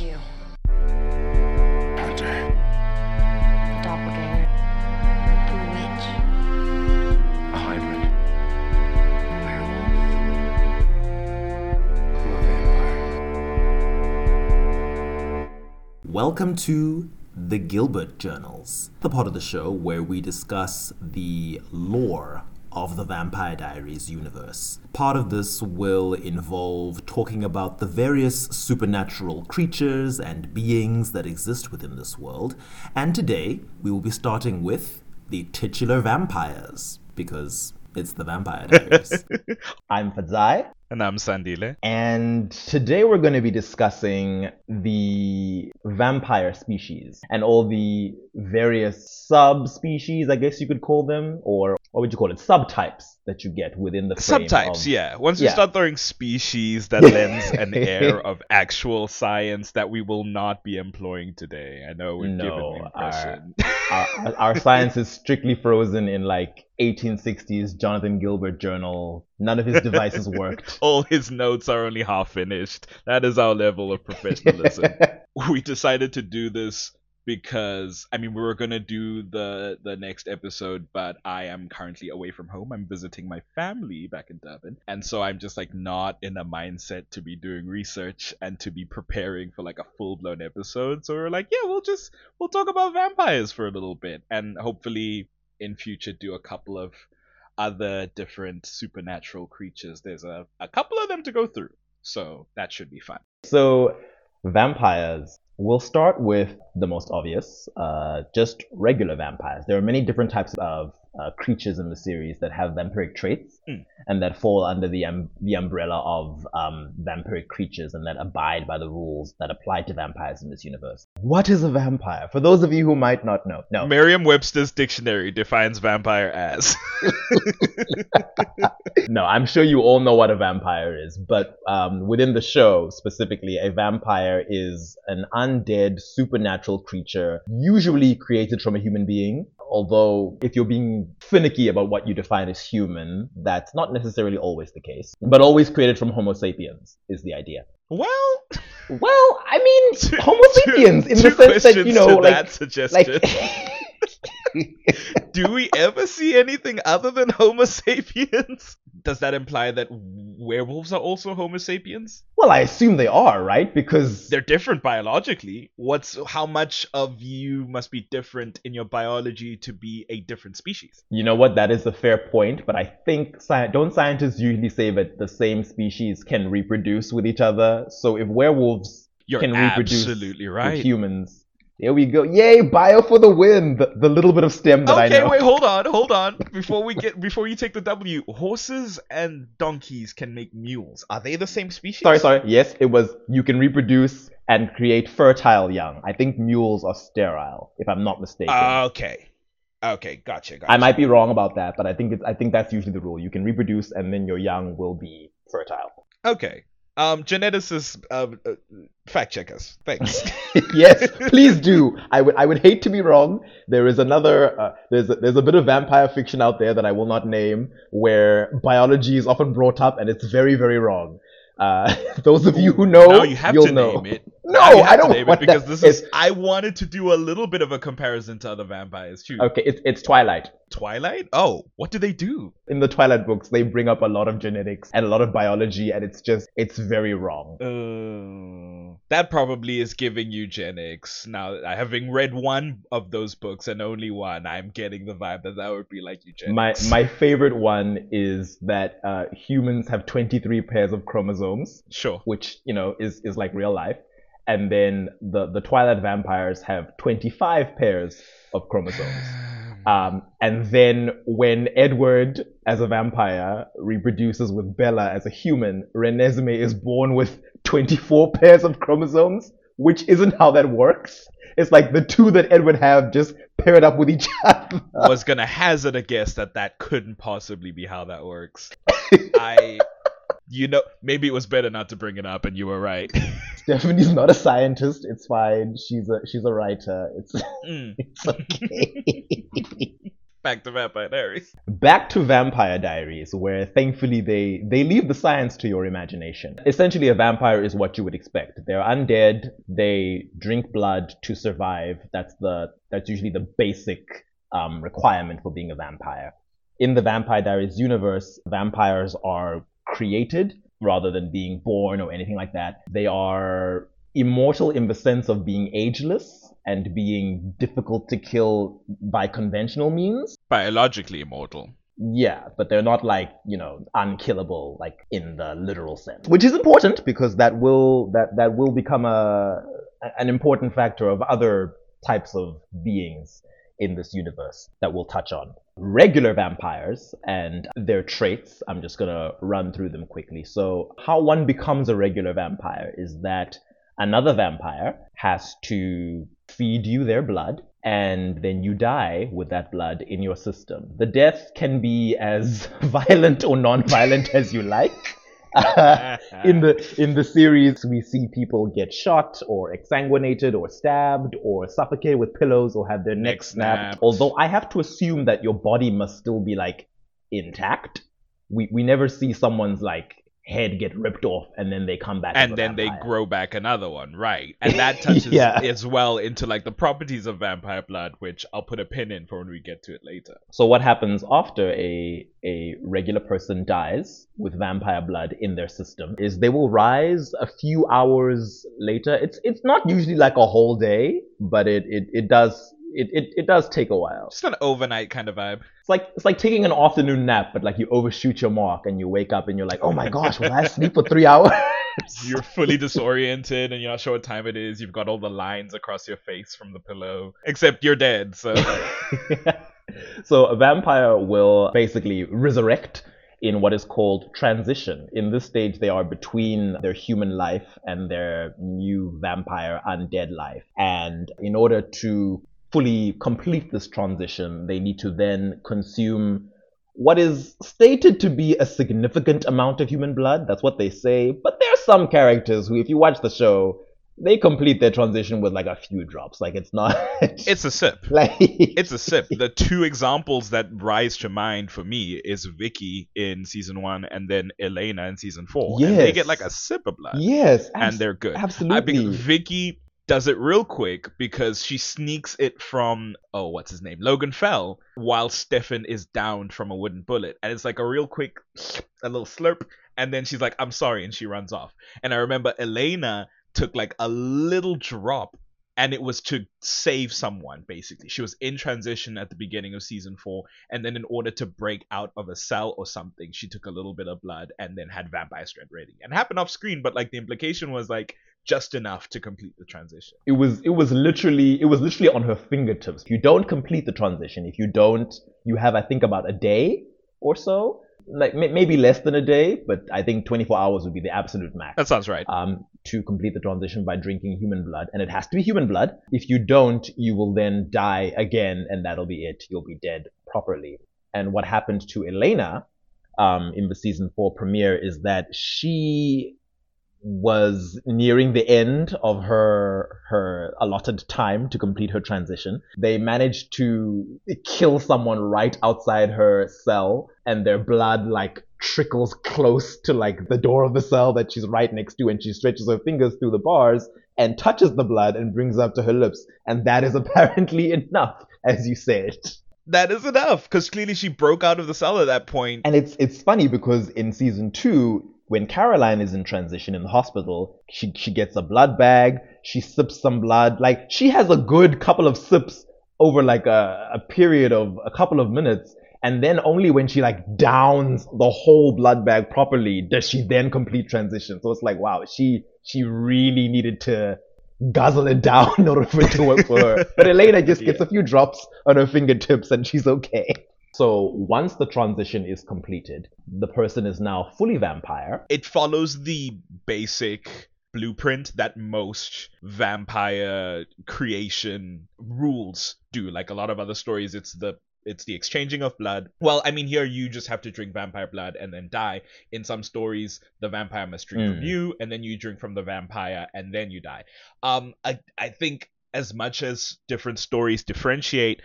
you? Hunter. A doppelganger. A witch. A hybrid. A werewolf. I'm a vampire. Welcome to the Gilbert Journals, the part of the show where we discuss the lore of the Vampire Diaries universe. Part of this will involve talking about the various supernatural creatures and beings that exist within this world, and today we will be starting with the titular vampires, because it's the Vampire Diaries. I'm Fadzai, And I'm Sandile. and today we're going to be discussing the vampire species and all the various subspecies, I guess you could call them, or what would you call it? Subtypes that you get within the frame Subtypes, of- yeah. Once you start throwing species, that lends an air of actual science that we will not be employing today. I know given No, the our, impression. our, our science is strictly frozen in like 1860s Jonathan Gilbert journal. None of his devices worked. All his notes are only half finished. That is our level of professionalism. we decided to do this because I mean we were gonna do the the next episode, but I am currently away from home. I'm visiting my family back in Durban, and so I'm just like not in a mindset to be doing research and to be preparing for like a full blown episode. So we're like, yeah, we'll just we'll talk about vampires for a little bit, and hopefully in future do a couple of other different supernatural creatures. There's a a couple of them to go through, so that should be fun. So, vampires. We'll start with the most obvious, uh, just regular vampires. There are many different types of uh, creatures in the series that have vampiric traits Mm. and that fall under the um, the umbrella of um, vampiric creatures and that abide by the rules that apply to vampires in this universe. What is a vampire? For those of you who might not know, no. Merriam-Webster's dictionary defines vampire as no, I'm sure you all know what a vampire is, but um, within the show specifically, a vampire is an undead supernatural creature, usually created from a human being. Although, if you're being finicky about what you define as human, that's not necessarily always the case. But always created from Homo sapiens is the idea. well. Well, I mean, Homo sapiens, in the sense that, you know, like, that suggestion. like Do we ever see anything other than Homo sapiens? Does that imply that werewolves are also Homo sapiens? well, I assume they are, right? Because They're different biologically. What's how much of you must be different in your biology to be a different species? You know what? That is a fair point, but I think sci- don't scientists usually say that the same species can reproduce with each other? So if werewolves You're can reproduce absolutely with humans, there we go! Yay, bio for the win! The, the little bit of STEM that I know. Okay, wait, hold on, hold on. Before we get before you take the W, horses and donkeys can make mules. Are they the same species? Sorry, sorry. Yes, it was. You can reproduce and create fertile young. I think mules are sterile, if I'm not mistaken. Ah, okay. Okay, gotcha, gotcha. I might be wrong about that, but I think it's. I think that's usually the rule. You can reproduce, and then your young will be fertile. Okay. Um, geneticists, um, uh, fact check us. Thanks. yes, please do. I would I would hate to be wrong. There is another uh, there's a, there's a bit of vampire fiction out there that I will not name where biology is often brought up and it's very very wrong. Uh, those of you who know, now you have you'll to know. name it. No, I don't name it because that. this is. It's- I wanted to do a little bit of a comparison to other vampires too. Okay, it's it's Twilight. Twilight. Oh, what do they do? In the Twilight books, they bring up a lot of genetics and a lot of biology, and it's just it's very wrong. Uh, that probably is giving eugenics. Now, having read one of those books and only one, I'm getting the vibe that that would be like My eugenics. my favorite one is that uh, humans have 23 pairs of chromosomes. sure. which you know is is like real life and then the the twilight vampires have 25 pairs of chromosomes um, and then when edward as a vampire reproduces with bella as a human renesmee is born with 24 pairs of chromosomes which isn't how that works it's like the two that edward have just paired up with each other I was gonna hazard a guess that that couldn't possibly be how that works. I, you know, maybe it was better not to bring it up, and you were right. stephenie's not a scientist it's fine she's a she's a writer it's Mm. it's okay Back to Vampire Diaries. Back to Vampire Diaries, where thankfully they they leave the science to your imagination. Essentially, a vampire is what you would expect. They're undead. They drink blood to survive. That's the that's usually the basic um, requirement for being a vampire. In the Vampire Diaries universe, vampires are created rather than being born or anything like that. They are immortal in the sense of being ageless and being difficult to kill by conventional means. Biologically immortal. Yeah, but they're not like, you know, unkillable like in the literal sense. Which is important because that will that that will become a an important factor of other types of beings in this universe that we'll touch on. Regular vampires and their traits, I'm just gonna run through them quickly. So, how one becomes a regular vampire is that another vampire has to feed you their blood and then you die with that blood in your system. The death can be as violent or non-violent as you like. in the in the series, we see people get shot or exsanguinated or stabbed or suffocated with pillows or have their Neck necks snapped. snapped. Although I have to assume that your body must still be like intact. We we never see someone's like head get ripped off and then they come back. and then they grow back another one, right? And that touches Yeah. as well into like the properties of vampire blood, which I'll put a pin in for when we get to it later. So what happens after a a regular person dies with vampire blood in their system is they will rise a few hours later. It's it's not usually like a whole day, but it it, it does it, it, it does take a while. Just an overnight kind of vibe. It's like it's like taking an afternoon nap, but like you overshoot your mark and you wake up and you're like, oh my gosh, was I asleep for three hours? You're fully disoriented and you're not sure what time it is. You've got all the lines across your face from the pillow. Except you're dead, so so a vampire will basically resurrect in what is called transition. In this stage, they are between their human life and their new vampire undead life. And in order to fully complete this transition, they need to then consume what is stated to be a significant amount of human blood. That's what they say. But there are some characters who, if you watch the show, they complete their transition with like a few drops. Like it's not. it's a sip. like It's a sip. The two examples that rise to mind for me is Vicky in season one and then Elena in season four. Yes. And they get like a sip of blood. yes, and they're good. Absolutely. I think Vicky does it real quick because she sneaks it from oh what's his name? Logan Fell while Stefan is downed from a wooden bullet. And it's like a real quick a little slurp. And then she's like I'm sorry and she runs off. And I remember Elena took like a little drop and it was to save someone basically. She was in transition at the beginning of season 4 and then in order to break out of a cell or something she took a little bit of blood and then had vampire strength ready and happened off screen but like the implication was like just enough to complete the transition it was it was literally it was literally on her fingertips. If you don't complete the transition, if you don't, you have I think about a day or so, like may- maybe less than a day, but I think 24 hours would be the absolute max. that sounds right um, to complete the transition by drinking human blood, and it has to be human blood. If you don't, you will then die again, and that'll be it. You'll be dead properly. And what happened to Elena um, in the season four premiere is that she was nearing the end of her her allotted time to complete her transition. They managed to kill someone right outside her cell, and their blood like trickles close to like the door of the cell that she's right next to, and she stretches her fingers through the bars and touches the blood and brings it up to her lips, and that is apparently enough, as you said. that is enough because clearly she broke out of the cell at that point point. And it's it's funny because in season two, when Caroline is in transition in the hospital, she she gets a blood bag, she sips some blood, like she has a good couple of sips over like a, a period of a couple of minutes. And then only when she like downs the whole blood bag properly does she then complete transition. So it's like, wow, she she really needed to guzzle it down in order for it to work for her. But Elena just gets a few drops on her fingertips and she's okay. So once the transition is completed, the person is now fully vampire. it follows the basic blueprint that most vampire creation rules do like a lot of other stories it's the it's the exchanging of blood well i mean here you just have to drink vampire blood and then die in some stories the vampire must drink from Mm. you and then you drink from the vampire and then you die um i i think as much as different stories differentiate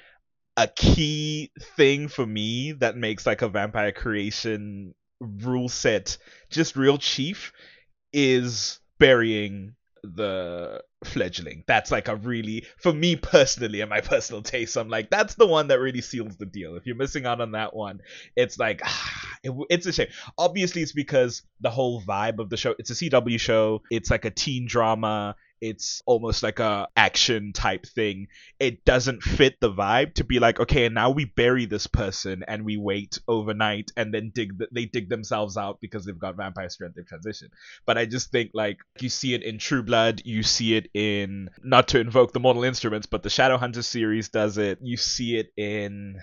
a key thing for me that makes like a vampire creation rule set just real chief is burying the fledgling. That's like a really, for me personally, and my personal taste, I'm like, that's the one that really seals the deal. If you're missing out on that one, it's like, ah, it, it's a shame. Obviously, it's because the whole vibe of the show, it's a CW show, it's like a teen drama, it's almost like a action type thing it doesn't fit the vibe to be like okay and now we bury this person and we wait overnight and then dig th- they dig themselves out because they've got vampire strength they've transitioned but i just think like you see it in true blood you see it in not to invoke the mortal instruments but the shadowhunter series does it you see it in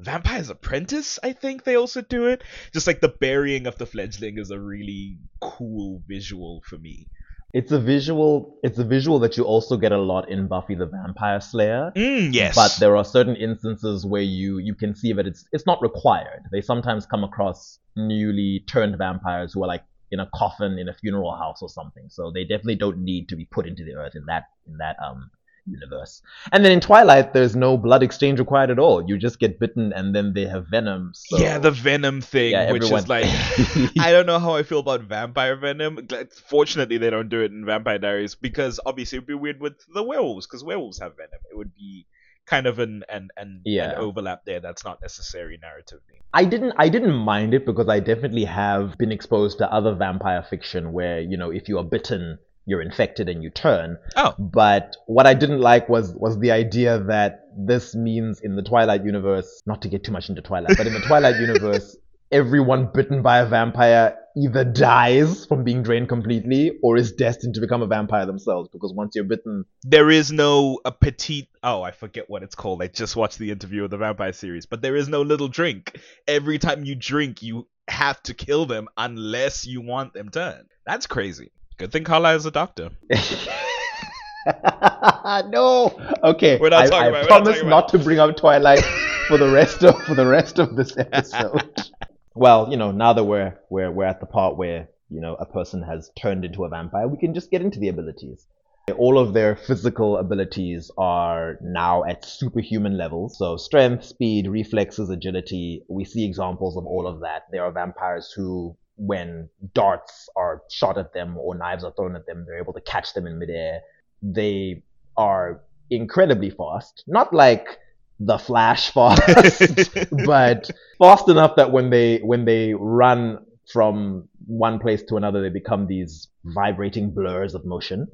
Vampire's Apprentice, I think they also do it. Just like the burying of the fledgling is a really cool visual for me. It's a visual. It's a visual that you also get a lot in Buffy the Vampire Slayer. Mm, yes. But there are certain instances where you you can see that it's it's not required. They sometimes come across newly turned vampires who are like in a coffin in a funeral house or something. So they definitely don't need to be put into the earth in that in that um universe. And then in Twilight, there's no blood exchange required at all. You just get bitten, and then they have venom. So yeah, the venom thing, Yeah, which is like, I don't know how I feel about vampire venom. Fortunately, they don't do it in Vampire Diaries because obviously it'd be weird with the werewolves because werewolves have venom. It would be kind of an an, an, Yeah. an overlap there that's not necessary narratively. I didn't I didn't mind it because I definitely have been exposed to other vampire fiction where you know if you are bitten you're infected and you turn. Oh. But what I didn't like was was the idea that this means in the Twilight universe, not to get too much into Twilight, but in the Twilight universe, everyone bitten by a vampire either dies from being drained completely or is destined to become a vampire themselves because once you're bitten There is no a petite. Oh, I forget what it's called. I just watched the interview of the vampire series, but there is no little drink. Every time you drink, you have to kill them unless you want them turned. That's crazy. Good thing Carlisle is a doctor. no. Okay. We're not I, talking I about not promise talking not to bring up Twilight for the rest of for the rest of this episode. well, you know, now that we're we're we're at the part where you know a person has turned into a vampire, we can just get into the abilities. All of their physical abilities are now at superhuman levels. So strength, speed, reflexes, agility. We see examples of all of that. There are vampires who, when darts are shot at them or knives are thrown at them, they're able to catch them in midair. They are incredibly fast. Not like the Flash fast, but fast enough that when they when they run from one place to another, they become these vibrating blurs of motion.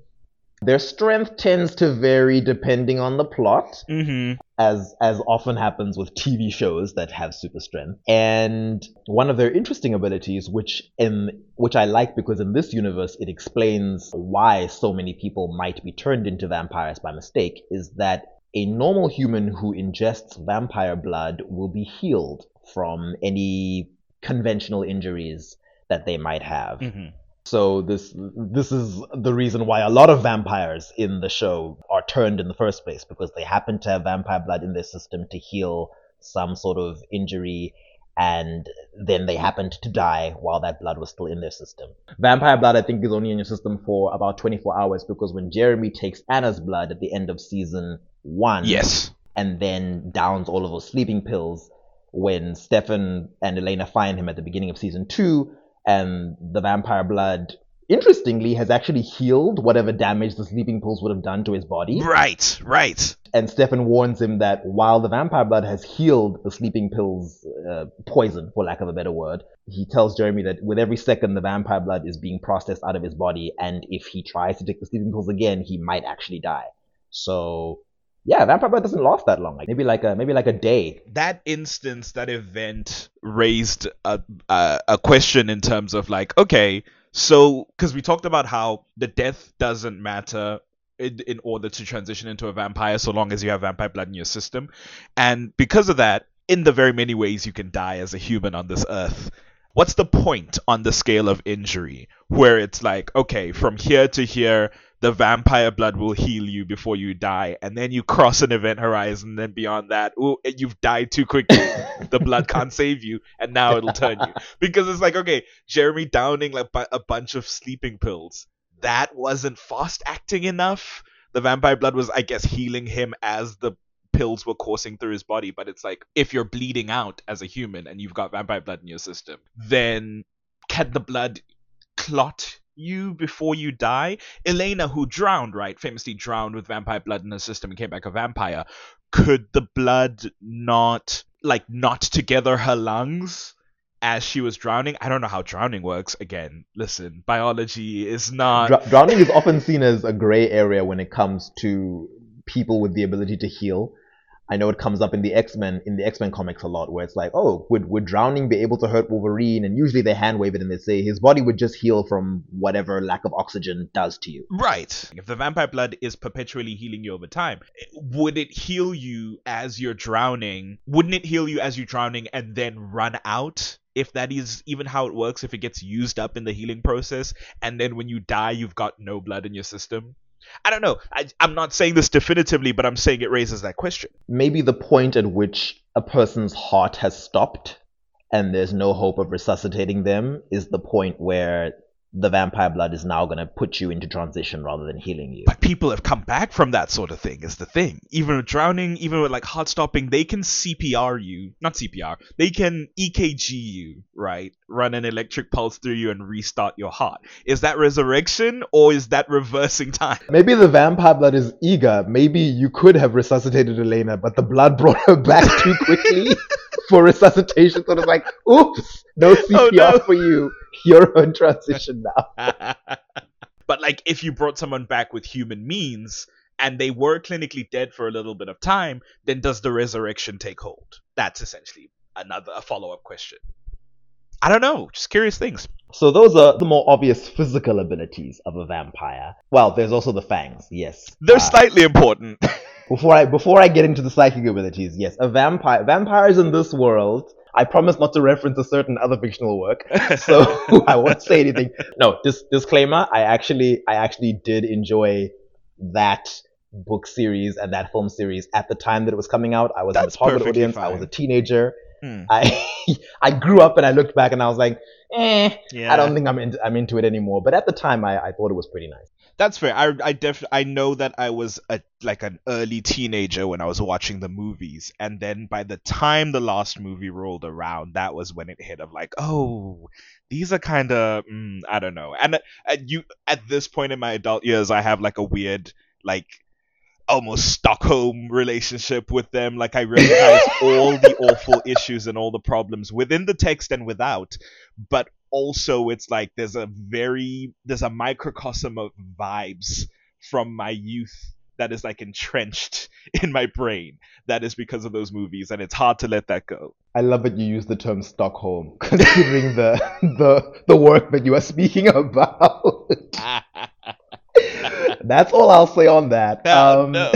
Their strength tends to vary depending on the plot, Mm-hmm. as as often happens with TV shows that have super strength. And one of their interesting abilities, which in which I like because in this universe it explains why so many people might be turned into vampires by mistake, is that a normal human who ingests vampire blood will be healed from any conventional injuries that they might have. Mm-hmm. So this this is the reason why a lot of vampires in the show are turned in the first place because they happen to have vampire blood in their system to heal some sort of injury and then they happened to die while that blood was still in their system. Vampire blood I think is only in your system for about 24 hours because when Jeremy takes Anna's blood at the end of season 1 Yes. and then downs all of those sleeping pills when Stefan and Elena find him at the beginning of season two, and the vampire blood, interestingly, has actually healed whatever damage the sleeping pills would have done to his body. Right. Right. And Stefan warns him that while the vampire blood has healed the sleeping pills uh, poison, for lack of a better word, he tells Jeremy that with every second the vampire blood is being processed out of his body, and if he tries to take the sleeping pills again, he might actually die. So yeah, vampire blood doesn't last that long. Like maybe like a maybe like a day. that instance, that event raised a a, a question in terms of like, okay, so because we talked about how the death doesn't matter in, in order to transition into a vampire, so long as you have vampire blood in your system, and because of that, in the very many ways you can die as a human on this earth. What's the point on the scale of injury where it's like, okay, from here to here, the vampire blood will heal you before you die, and then you cross an event horizon, And then beyond that, ooh, you've died too quickly. the blood can't save you, and now it'll turn you. Because it's like, okay, Jeremy downing like bu- a bunch of sleeping pills. That wasn't fast acting enough. The vampire blood was, I guess, healing him as the pills were coursing through his body, but it's like if you're bleeding out as a human and you've got vampire blood in your system, then can the blood clot you before you die? Elena, who drowned, right, famously drowned with vampire blood in her system and came back a vampire, could the blood not like knot together her lungs? As she was drowning, I don't know how drowning works. Again, listen, biology is not. Dr- drowning is often seen as a gray area when it comes to people with the ability to heal. I know it comes up in the X Men in the X Men comics a lot, where it's like, oh, would would drowning be able to hurt Wolverine? And usually they hand wave it and they say his body would just heal from whatever lack of oxygen does to you. Right. If the vampire blood is perpetually healing you over time, would it heal you as you're drowning? Wouldn't it heal you as you're drowning and then run out? If that is even how it works, if it gets used up in the healing process, and then when you die, you've got no blood in your system? I don't know. I, I'm not saying this definitively, but I'm saying it raises that question. Maybe the point at which a person's heart has stopped and there's no hope of resuscitating them is the point where the vampire blood is now going to put you into transition rather than healing you. But people have come back from that sort of thing, is the thing. Even with drowning, even with like heart stopping, they can CPR you. Not CPR. They can EKG you, right? Run an electric pulse through you and restart your heart. Is that resurrection or is that reversing time? Maybe the vampire blood is eager. Maybe you could have resuscitated Elena, but the blood brought her back too quickly for resuscitation. So it's like, oops, no CPR Oh, no. for you. You're in transition now. but like if you brought someone back with human means and they were clinically dead for a little bit of time, then does the resurrection take hold? That's essentially another a follow-up question. I don't know, just curious things. So those are the more obvious physical abilities of a vampire. Well, there's also the fangs. Yes, They're Uh, slightly important. before I before I get into the psychic abilities, yes, a vampire vampires in this world. I promise not to reference a certain other fictional work, so I won't say anything. No, dis- disclaimer. I actually I actually did enjoy that book series and that film series at the time that it was coming out. I was in That's the target audience. I was a teenager. Hmm. I I grew up and I looked back and I was like, eh, yeah, I don't think I'm into I'm into it anymore. But at the time, I, I thought it was pretty nice. That's fair. I I def I know that I was a like an early teenager when I was watching the movies, and then by the time the last movie rolled around, that was when it hit of like, oh, these are kind of mm, I don't know. And uh, you at this point in my adult years, I have like a weird like almost Stockholm relationship with them. Like I recognize all the awful issues and all the problems within the text and without, but also it's like there's a very there's a microcosm of vibes from my youth that is like entrenched in my brain. That is because of those movies, and it's hard to let that go. I love that you use the term Stockholm, considering the the the work that you are speaking about. That's all I'll say on that. Oh, Um, no.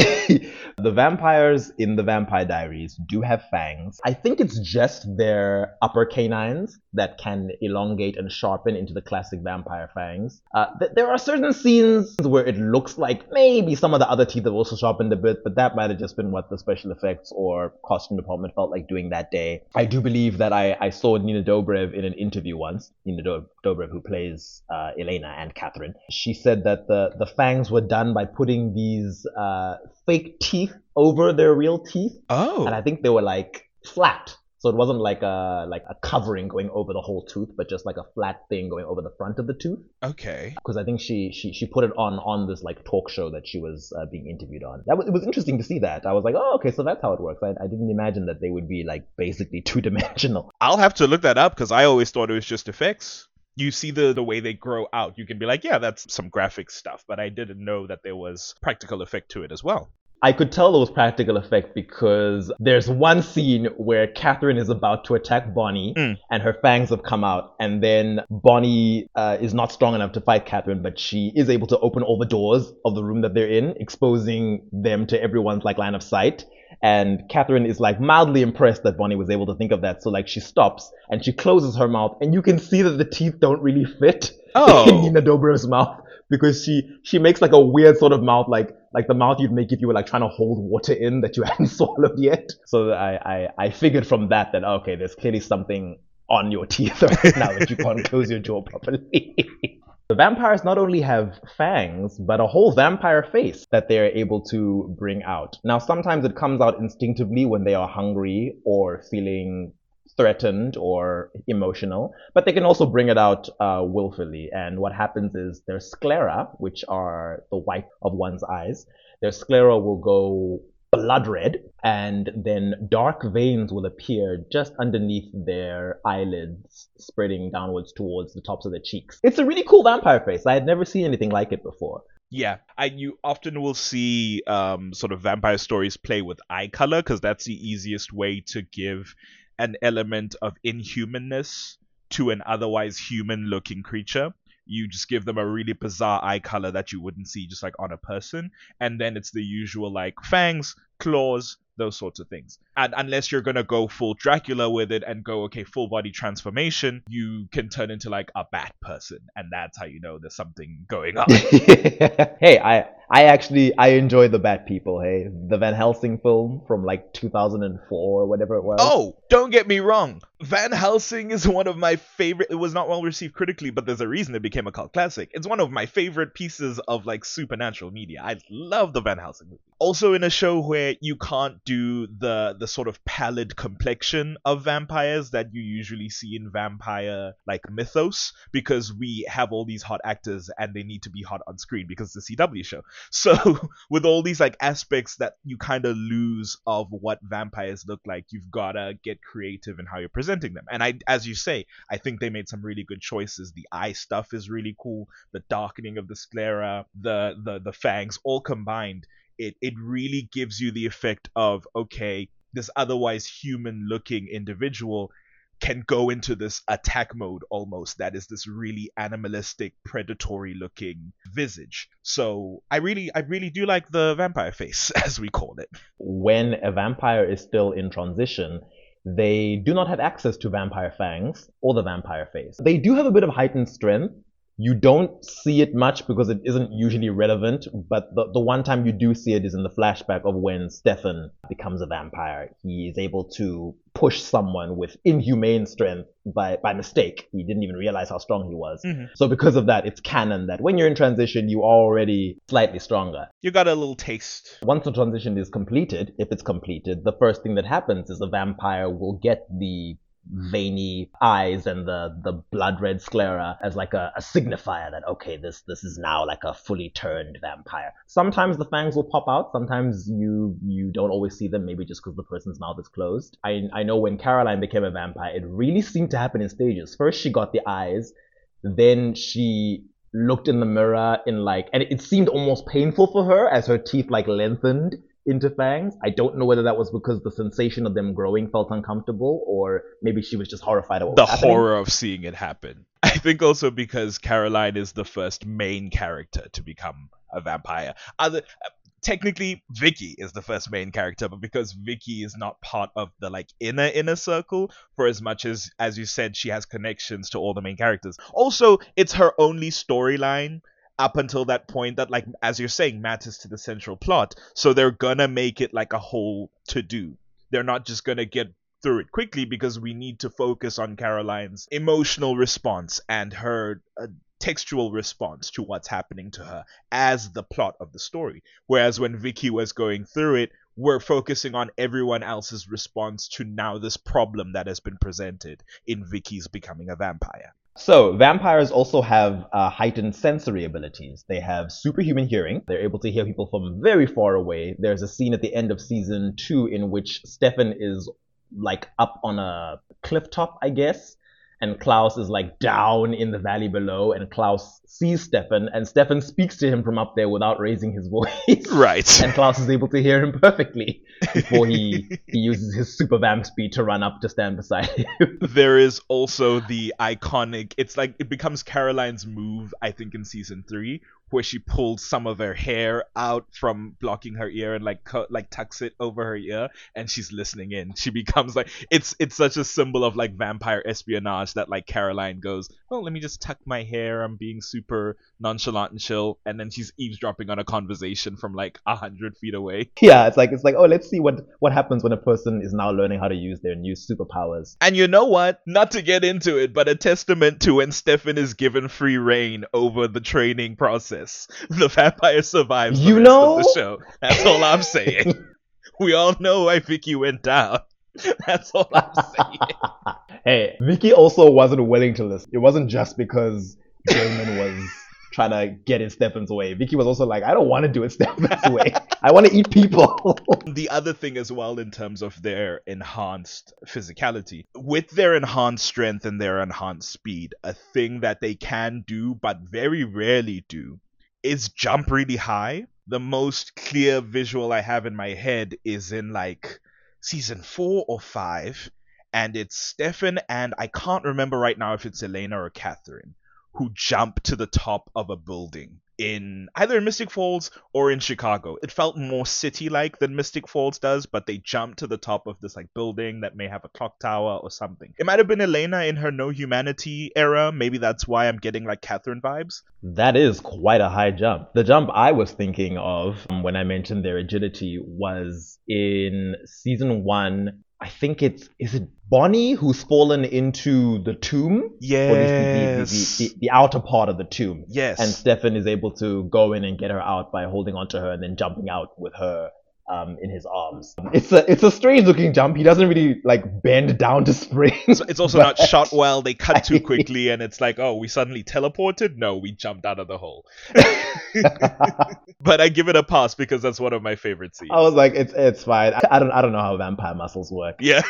The vampires in the Vampire Diaries do have fangs. I think it's just their upper canines that can elongate and sharpen into the classic vampire fangs. Uh, th- there are certain scenes where it looks like maybe some of the other teeth have also sharpened a bit, but that might have just been what the special effects or costume department felt like doing that day. I do believe that I, I saw Nina Dobrev in an interview once. Nina Do- Dobrev, who plays uh, Elena and Catherine, she said that the, the fangs were done by putting these uh, fake teeth over their real teeth, Oh, and I think they were like flat. So it wasn't like a like a covering going over the whole tooth, but just like a flat thing going over the front of the tooth. okay. Because I think she, she she put it on on this like talk show that she was uh, being interviewed on. That was it was interesting to see that. I was like, oh okay, so that's how it works. I, I didn't imagine that they would be like basically two dimensional. I'll have to look that up because I always thought it was just effects. You see the the way they grow out, you can be like, yeah, that's some graphic stuff, but I didn't know that there was practical effect to it as well. I could tell there was practical effect because there's one scene where Catherine is about to attack Bonnie Mm. and her fangs have come out, and then Bonnie uh, is not strong enough to fight Catherine, but she is able to open all the doors of the room that they're in, exposing them to everyone's like line of sight. And Catherine is like mildly impressed that Bonnie was able to think of that, so like she stops and she closes her mouth, and you can see that the teeth don't really fit Oh. in Nina Dobrev's mouth because she she makes like a weird sort of mouth, like like the mouth you'd make if you were like trying to hold water in that you hadn't swallowed yet. So I I, I figured from that that oh, okay, there's clearly something on your teeth right now that you can't close your jaw properly. The vampires not only have fangs, but a whole vampire face that they're able to bring out. Now, sometimes it comes out instinctively when they are hungry or feeling threatened or emotional, but they can also bring it out uh, willfully. And what happens is their sclera, which are the white of one's eyes, their sclera will go blood red, and then dark veins will appear just underneath their eyelids, spreading downwards towards the tops of their cheeks. It's a really cool vampire face. I had never seen anything like it before. Yeah, and you often will see um, sort of vampire stories play with eye color because that's the easiest way to give an element of inhumanness to an otherwise human-looking creature. You just give them a really bizarre eye color that you wouldn't see just like on a person, and then it's the usual like fangs, claws, those sorts of things. And unless you're gonna go full Dracula with it and go okay full body transformation, you can turn into like a bat person, and that's how you know there's something going on. hey, I I actually I enjoy the Bat People. Hey, the Van Helsing film from like 2004 or whatever it was. Oh, don't get me wrong. Van Helsing is one of my favorite. It was not well received critically, but there's a reason it became a cult classic. It's one of my favorite pieces of like supernatural media. I love the Van Helsing movie. Also, in a show where you can't do the the sort of pallid complexion of vampires that you usually see in vampire like mythos, because we have all these hot actors and they need to be hot on screen because it's a CW show. So with all these like aspects that you kind of lose of what vampires look like, you've gotta get creative in how you're presenting them. And I, as you say, I think they made some really good choices. The eye stuff is really cool. The darkening of the sclera, the the the fangs, all combined, it it really gives you the effect of okay, this otherwise human looking individual can go into this attack mode almost that is this really animalistic predatory looking visage so i really i really do like the vampire face as we call it When a vampire is still in transition, they do not have access to vampire fangs or the vampire face. They do have a bit of heightened strength. You don't see it much because it isn't usually relevant, but the, the one time you do see it is in the flashback of when Stefan becomes a vampire. He is able to push someone with inhumane strength by, by mistake. He didn't even realize how strong he was. Mhm. So because of that, it's canon that when you're in transition, you are already slightly stronger. you got a little taste Once the transition is completed, if it's completed, the first thing that happens is the vampire will get the veiny eyes and the, the blood red sclera as like a, a signifier that okay this this is now like a fully turned vampire. Sometimes the fangs will pop out. Sometimes you you don't always see them maybe just because the person's mouth is closed. I, I know when caroline became a vampire it really seemed to happen in stages. First she got the eyes then she looked in the mirror in like and it seemed almost painful for her as her teeth like lengthened into fangs. I don't know whether that was because the sensation of them growing felt uncomfortable or maybe she was just horrified at what the horror of seeing it happen. I think also because caroline is the first main character to become a vampire. Other technically Vicky is the first main character, but because Vicky is not part of the like inner inner circle, for as much as as you said, she has connections to all the main characters. Also, it's her only storyline up until that point that like as you're saying matters to the central plot. So they're gonna make it like a whole to do. They're not just gonna get through it quickly because we need to focus on Caroline's emotional response and her uh, textual response to what's happening to her as the plot of the story. Whereas when Vicky was going through it, we're focusing on everyone else's response to now this problem that has been presented in Vicky's becoming a vampire. So, vampires also have uh, heightened sensory abilities. They have superhuman hearing. They're able to hear people from very far away. There's a scene at the end of season two in which Stefan is like up on a cliff top, I guess, and Klaus is like down in the valley below, and Klaus sees Stefan, and Stefan speaks to him from up there without raising his voice. Right. And Klaus is able to hear him perfectly before he, he uses his super vamp speed to run up to stand beside him. there is also the iconic it's like it becomes caroline's move i think in season three where she pulls some of her hair out from blocking her ear and like like tucks it over her ear and she's listening in. She becomes like it's it's such a symbol of like vampire espionage that like Caroline goes, "Oh, let me just tuck my hair. I'm being super nonchalant and chill." And then she's eavesdropping on a conversation from like a hundred feet away. Yeah, it's like it's like oh, let's see what what happens when a person is now learning how to use their new superpowers. And you know what? Not to get into it, but a testament to when Stefan is given free rein over the training process. The vampire survives the You know? the show. That's all I'm saying. we all know why Vicky went down. That's all I'm saying. hey, Vicky also wasn't willing to listen. It wasn't just because Damon was trying to get in Stefan's way. Vicky was also like, I don't want to do it Stefan's way. I want to eat people. the other thing as well in terms of their enhanced physicality with their enhanced strength and their enhanced speed a thing that they can do but very rarely do is jump really high. The most clear visual i have in my head is in like season 4 or 5 and it's Stefan and I can't remember right now if it's Elena or Catherine who jump to the top of a building in either in Mystic Falls or in Chicago. It felt more city like than Mystic Falls does, but they jumped to the top of this like building that may have a clock tower or something. It might have been Elena in her no humanity era. Maybe that's why I'm getting like Catherine vibes. That is quite a high jump. The jump I was thinking of um, when I mentioned their agility was in season one. I think it's is it Bonnie who's fallen into the tomb, Yes. the, the, the, the outer part of the tomb. Yes. and Stefan is able to go in and get her out by holding onto her and then jumping out with her um, in his arms. It's a it's a strange looking jump. He doesn't really like bend down to spring. It's, it's also not shot well. They cut too quickly, and it's like, oh, we suddenly teleported. No, we jumped out of the hole. but I give it a pass because that's one of my favorite scenes. I was like, it's it's fine. I, I don't I don't know how vampire muscles work. yeah.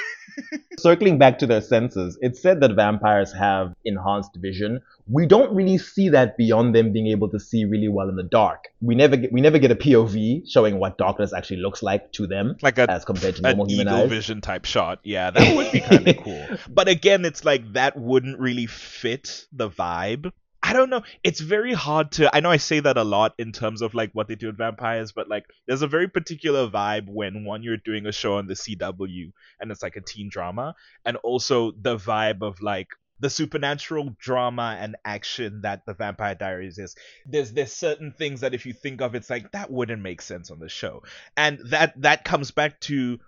Circling back to their senses, it's said that vampires have enhanced vision. We don't really see that beyond them being able to see really well in the dark. We never get we never get a POV showing what darkness actually looks like to them Like a as compared to normal human eyes. vision type shot. Yeah, that would be kind of cool. But again, it's like that wouldn't really fit the vibe. I don't know. It's very hard to. I know I say that a lot in terms of like what they do with vampires, but like there's a very particular vibe when one you're doing a show on the CW and it's like a teen drama, and also the vibe of like the supernatural drama and action that the Vampire Diaries is. There's there's certain things that if you think of, it's like that wouldn't make sense on the show, and that that comes back to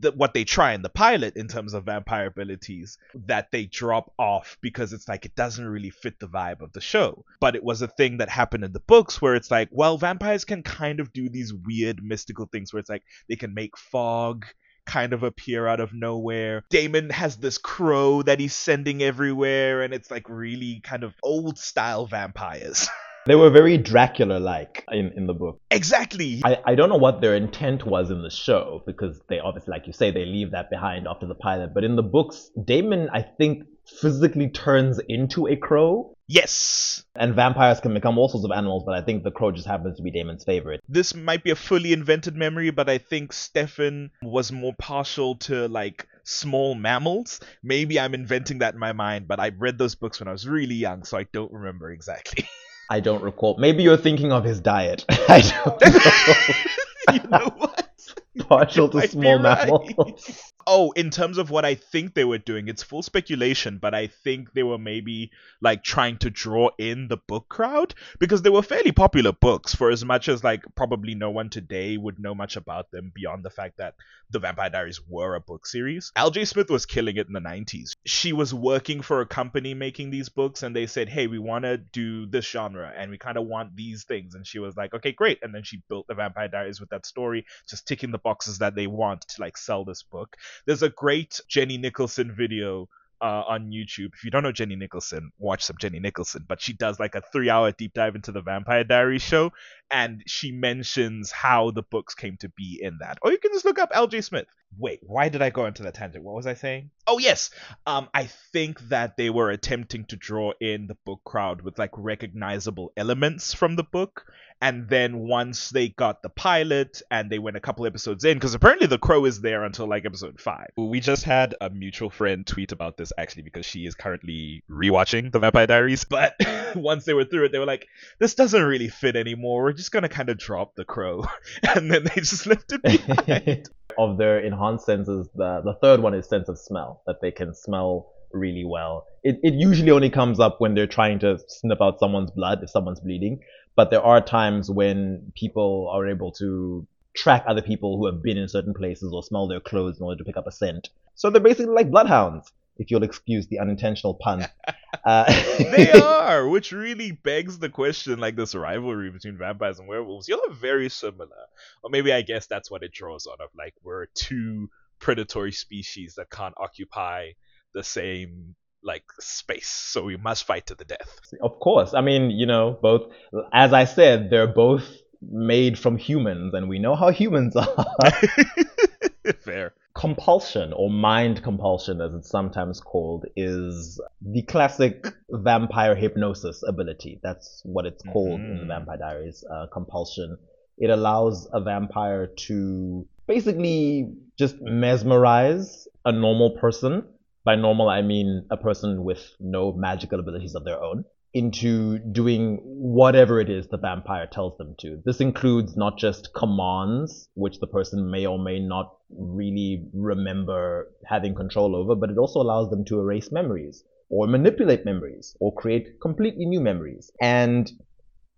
the, what they try in the pilot in terms of vampire abilities that they drop off because it's like it doesn't really fit the vibe of the show. But it was a thing that happened in the books where it's like, well, vampires can kind of do these weird mystical things where it's like they can make fog kind of appear out of nowhere. Damon has this crow that he's sending everywhere and it's like really kind of old style vampires. They were very Dracula-like in, in the book. exactly. I, I don't know what their intent was in the show because they obviously, like you say, they leave that behind after the pilot. But in the books, Damon, I think, physically turns into a crow. yes. And vampires can become all sorts of animals, but I think the crow just happens to be Damon's favorite. this might be a fully invented memory, but I think Stefan was more partial to like small mammals. Maybe I'm inventing that in my mind, but I read those books when I was really young, so I don't remember exactly. I don't recall. Maybe you're thinking of his diet. I don't know. you know what? Partial to small right. mammals. Oh, in terms of what I think they were doing, it's full speculation, but I think they were maybe like trying to draw in the book crowd because they were fairly popular books for as much as like probably no one today would know much about them beyond the fact that the Vampire Diaries were a book series. L.J. Smith was killing it in the 90s. She was working for a company making these books and they said, "Hey, we want to do this genre and we kind of want these things." And she was like, "Okay, great." And then she built the Vampire Diaries with that story, just ticking the boxes that they want to like sell this book. There's a great Jenny Nicholson video uh, on YouTube. If you don't know Jenny Nicholson, watch some Jenny Nicholson. But she does like a three-hour deep dive into the Vampire Diaries show, and she mentions how the books came to be in that. Or you can just look up L.J. Smith. Wait, why did I go into that tangent? What was I saying? Oh yes, um, I think that they were attempting to draw in the book crowd with like recognizable elements from the book, And then once they got the pilot and they went a couple episodes in, because apparently the crow is there until like episode five. We just had a mutual friend tweet about this actually because she is currently rewatching the Vampire Diaries. But once they were through it, they were like, this doesn't really fit anymore. We're just gonna kind of drop the crow. and then they just left it behind. of their enhanced senses, the the third one is sense of smell that they can smell really well. It it usually only comes up when they're trying to sniff out someone's blood if someone's bleeding, but there are times when people are able to track other people who have been in certain places or smell their clothes in order to pick up a scent. So they're basically like bloodhounds, if you'll excuse the unintentional pun. Uh, they are, which really begs the question like this rivalry between vampires and werewolves. Y'all are very similar. Or maybe I guess that's what it draws on of like we're two predatory species that can't occupy the same like space, so we must fight to the death. Of course. I mean, you know, both, as I said, they're both made from humans, and we know how humans are. Fair. compulsion, or mind compulsion, as it's sometimes called, is the classic vampire hypnosis ability. That's what it's called in the Mhm. Vampire Diaries uh, compulsion. It allows a vampire to basically just mesmerize a normal person. By normal, I mean a person with no magical abilities of their own into doing whatever it is the vampire tells them to. This includes not just commands, which the person may or may not really remember having control over, but it also allows them to erase memories or manipulate memories or create completely new memories. And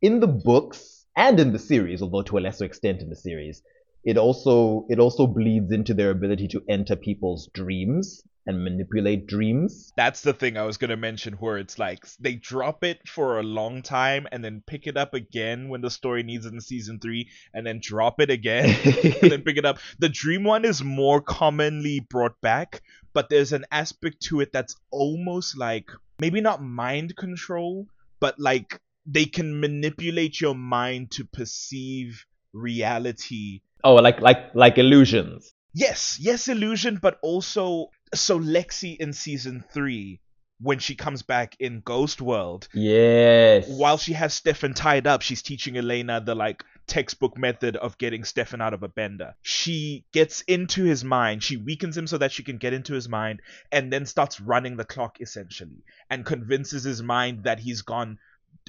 in the books and in the series, although to a lesser extent in the series, it also it also bleeds into their ability to enter people's dreams and manipulate dreams. That's the thing I was gonna mention where it's like they drop it for a long time and then pick it up again when the story needs it in season three, and then drop it again and then pick it up. The dream one is more commonly brought back, but there's an aspect to it that's almost like maybe not mind control, but like they can manipulate your mind to perceive reality oh, like like like illusions. Yes, yes, illusion, but also so Lexi in season three, when she comes back in Ghost World, Yes. while she has Stefan tied up, she's teaching Elena the like textbook method of getting Stefan out of a bender. She gets into his mind, she weakens him so that she can get into his mind, and then starts running the clock essentially, and convinces his mind that he's gone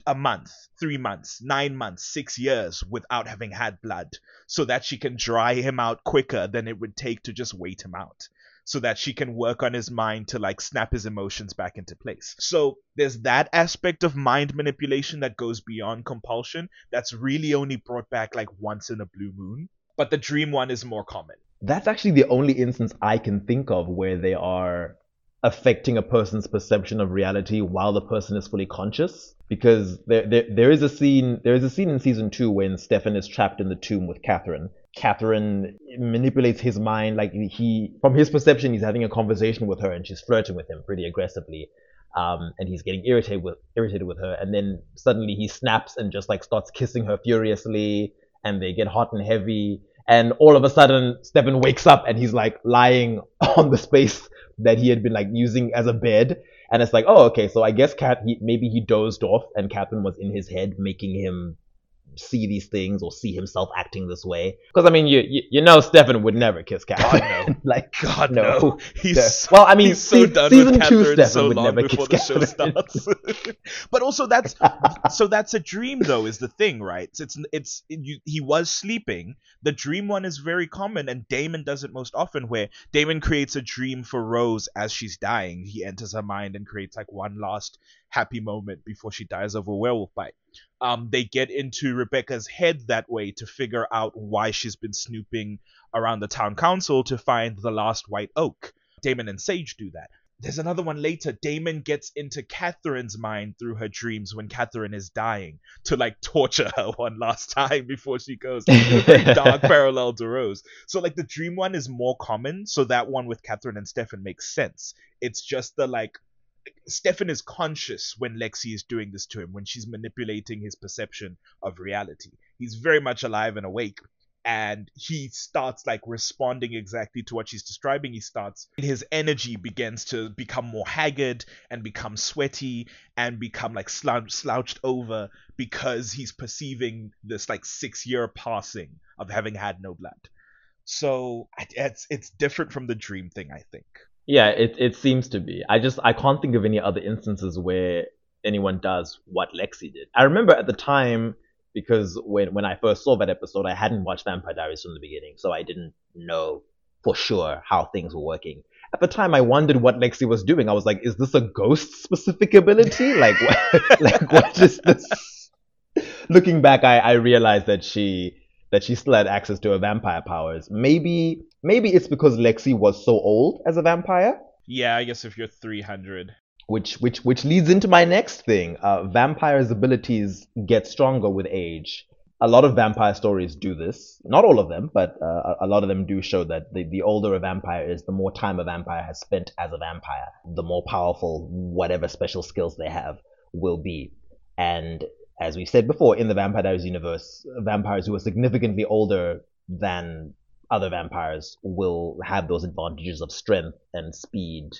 a month, three months, nine months, six years without having had blood, so that she can dry him out quicker than it would take to just wait him out. So that she can work on his mind to like snap his emotions back into place. So there's that aspect of mind manipulation that goes beyond compulsion that's really only brought back like once in a blue moon. But the dream one is more common. That's actually the only instance I can think of where they are affecting a person's perception of reality while the person is fully conscious. Because there, there, there is a scene, there is a scene in season two when Stefan is trapped in the tomb with Katherine. Katherine manipulates his mind, like he, from his perception, he's having a conversation with her and she's flirting with him pretty aggressively. Um, and he's getting irritated with irritated with her, and then suddenly he snaps and just like starts kissing her furiously, and they get hot and heavy, and all of a sudden Stefan wakes up and he's like lying on the space that he had been like using as a bed, and it's like, oh, okay, so I guess Cat he, maybe he dozed off, and Katherine was in his head making him see these things or see himself acting this way. Because I mean, you, you you know Stefan would never kiss Katherine. like God no. no, he's Yeah. so, Well, I mean, he's so se- done season with two Stefan so would never kiss the show Katherine. starts. but also that's so that's a dream though is the thing, right? It's it's you, he was sleeping. The dream one is very common, and Damon does it most often. Where Damon creates a dream for Rose as she's dying. He enters her mind and creates like one last happy moment before she dies of a werewolf bite. Um, they get into Rebekah's head that way to figure out why she's been snooping around the town council to find the last white oak. Damon and Sage do that. There's another one later. Damon gets into Katherine's mind through her dreams when Katherine is dying to like torture her one last time before she goes. Dark parallel to Rose. So like the dream one is more common, so that one with Katherine and Stefan makes sense. It's just the like Stefan is conscious when Lexi is doing this to him, when she's manipulating his perception of reality. He's very much alive and awake. and he starts like responding exactly to what she's describing he starts his energy begins to become more haggard and become sweaty and become like slouch, slouched over because he's perceiving this like six year passing of having had no blood so it's it's different from the dream thing i think Yeah, it it seems to be. I just I can't think of any other instances where anyone does what Lexi did. I remember at the time because when when I first saw that episode, I hadn't watched Vampire Diaries from the beginning, so I didn't know for sure how things were working. At the time, I wondered what Lexi was doing. I was like, "Is this a ghost specific ability? Like, what, like what is this?" Looking back, I, I realized that she that she still had access to her vampire powers. Maybe maybe it's because Lexi was so old as a vampire, yeah i guess if you're 300 which which which leads into my next thing. Uh, vampires' abilities get stronger with age. A lot of vampire stories do this. Not all of them, but uh, a lot of them do show that the, the older a vampire is, the more time a vampire has spent as a vampire, the more powerful whatever special skills they have will be. And as we said before, in the Vampire Diaries universe, vampires who are significantly older than other vampires will have those advantages of strength and speed.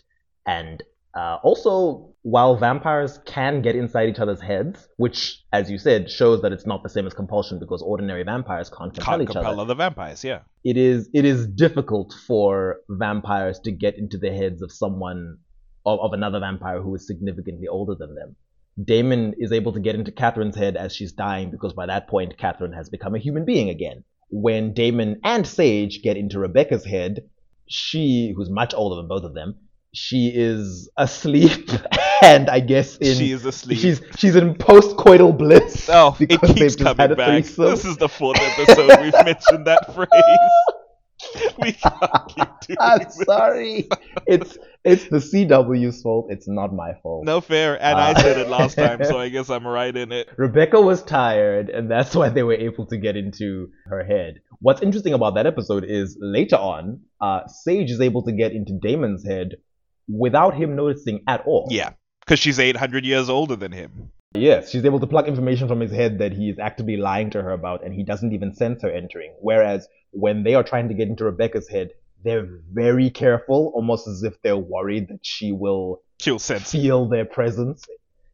And uh, also, while vampires can get inside each other's heads, which, as you said, shows that it's not the same as compulsion because ordinary vampires can't compel can't each compel other other vampires yeah it is it is difficult for vampires to get into the heads of someone of, of another vampire who is significantly older than them. Damon is able to get into Katherine's head as she's dying because by that point Katherine has become a human being again. When Damon and Sage get into Rebekah's head, she, who's much older than both of them, she is asleep and I guess in she is asleep she's she's in postcoital bliss. Oh, it keeps coming back. This is the fourth episode we've mentioned that phrase. We can't keep doing I'm sorry. It's it's the CW's fault. It's not my fault. No fair, and I Uh, said it last time, so I guess I'm right in it. Rebekah was tired, and that's why they were able to get into her head. What's interesting about that episode is later on, uh, Sage is able to get into Damon's head without him noticing at all. Yeah, because she's 800 years older than him. Yes, she's able to pluck information from his head that he is actively lying to her about, and he doesn't even sense her entering. Whereas when they are trying to get into Rebekah's head, they're very careful, almost as if they're worried that she will She'll sense. feel their presence.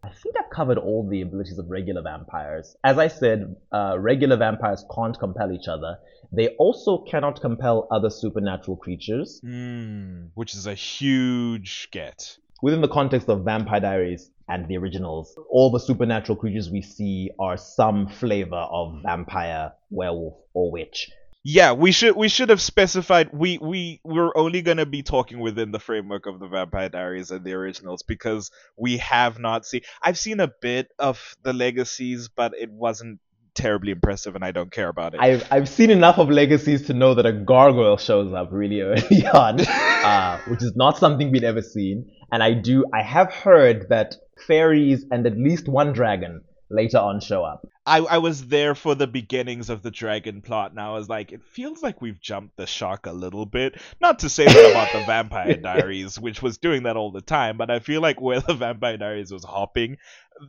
I think I've covered all the abilities of regular vampires. As I said, uh, regular vampires can't compel each other. They also cannot compel other supernatural creatures. Mm, which is a huge get. Within the context of Vampire Diaries and the originals, all the supernatural creatures we see are some flavor of vampire, werewolf, or witch. Yeah, we should we should have specified we we we're only gonna be talking within the framework of the Vampire Diaries and the originals because we have not seen. I've seen a bit of the legacies, but it wasn't terribly impressive, and I don't care about it. I've I've seen enough of legacies to know that a gargoyle shows up really early on, uh, which is not something we'd ever seen. And I do I have heard that fairies and at least one dragon later on show up. I, I was there for the beginnings of the dragon plot, and I was like, it feels like we've jumped the shark a little bit. Not to say that about the Vampire Diaries, which was doing that all the time, but I feel like where the Vampire Diaries was hopping,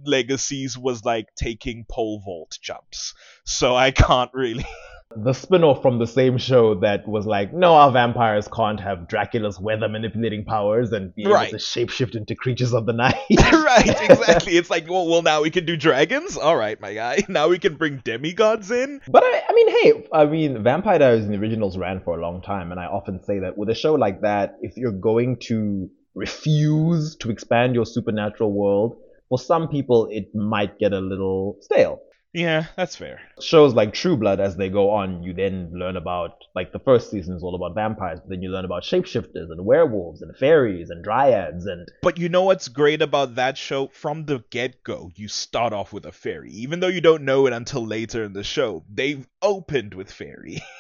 Legacies was like taking pole vault jumps. So I can't really. The spin-off from the same show that was like, no, our vampires can't have Dracula's weather manipulating powers and be able Right. to shapeshift into creatures of the night. right, exactly. It's like, well, well, now we can do dragons. All right, my guy. Now we can bring demigods in. But I, I mean, hey, I mean, Vampire Diaries and the originals ran for a long time, and I often say that with a show like that, if you're going to refuse to expand your supernatural world, for some people it might get a little stale. Yeah, that's fair. Shows like True Blood, as they go on, you then learn about, like, the first season is all about vampires, but then you learn about shapeshifters and werewolves and fairies and dryads and But you know what's great about that show? From the get go, you start off with a fairy. Even though you don't know it until later in the show, they've opened with fairy.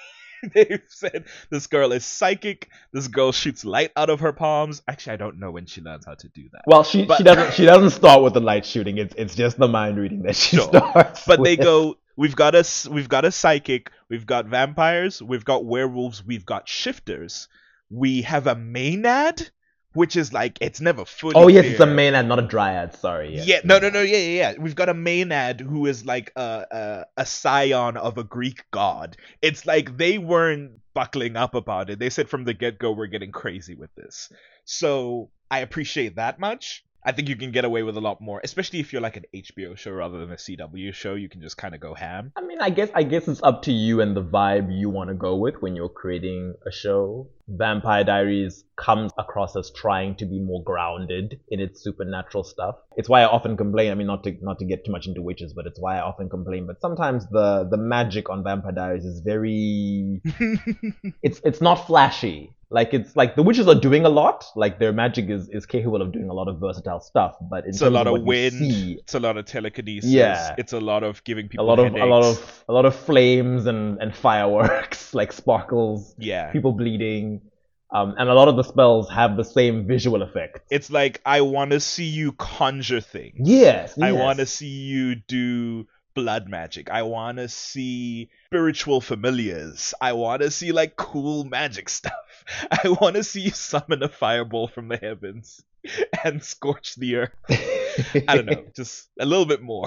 they've said this girl is psychic, this girl shoots light out of her palms. Actually, I don't know when she learns how to do that. Well, she, But- she doesn't she doesn't start with the light shooting. It's it's just the mind reading that she Sure. starts. But they go, we've got a s- we've got a psychic, we've got vampires, we've got werewolves, we've got shifters. We have a maenad, which is like it's never fully. Oh yes, it's a clear. maenad, not a dryad. Sorry. Yeah. no, no, no, yeah, yeah, yeah. We've got a Maenad who is like a, a a scion of a Greek god. It's like they weren't buckling up about it. They said from the get go, we're getting crazy with this. So I appreciate that much. I think you can get away with a lot more, especially if you're like an HBO show rather than a CW show. You can just kind of go ham. I mean, I guess I guess it's up to you and the vibe you want to go with when you're creating a show. Vampire Diaries comes across as trying to be more grounded in its supernatural stuff. It's why I often complain. I mean, not to not to get too much into witches, but it's why I often complain. But sometimes the the magic on Vampire Diaries is very it's it's not flashy. Like it's like the witches are doing a lot. Like their magic is is capable of doing a lot of versatile stuff. But in It's terms a lot of of wind. see, It's a lot of telekinesis. Yeah. It's a lot of giving a people lot of a lot of a lot of flames and and fireworks like sparkles yeah. people bleeding um, and a lot of the spells have the same visual effect It's like I want to see you conjure things. yes, I yes. want to see you do blood magic. I want to see spiritual familiars. I want to see like cool magic stuff. I want to see you summon a fireball from the heavens and scorch the earth. I don't know, just a little bit more.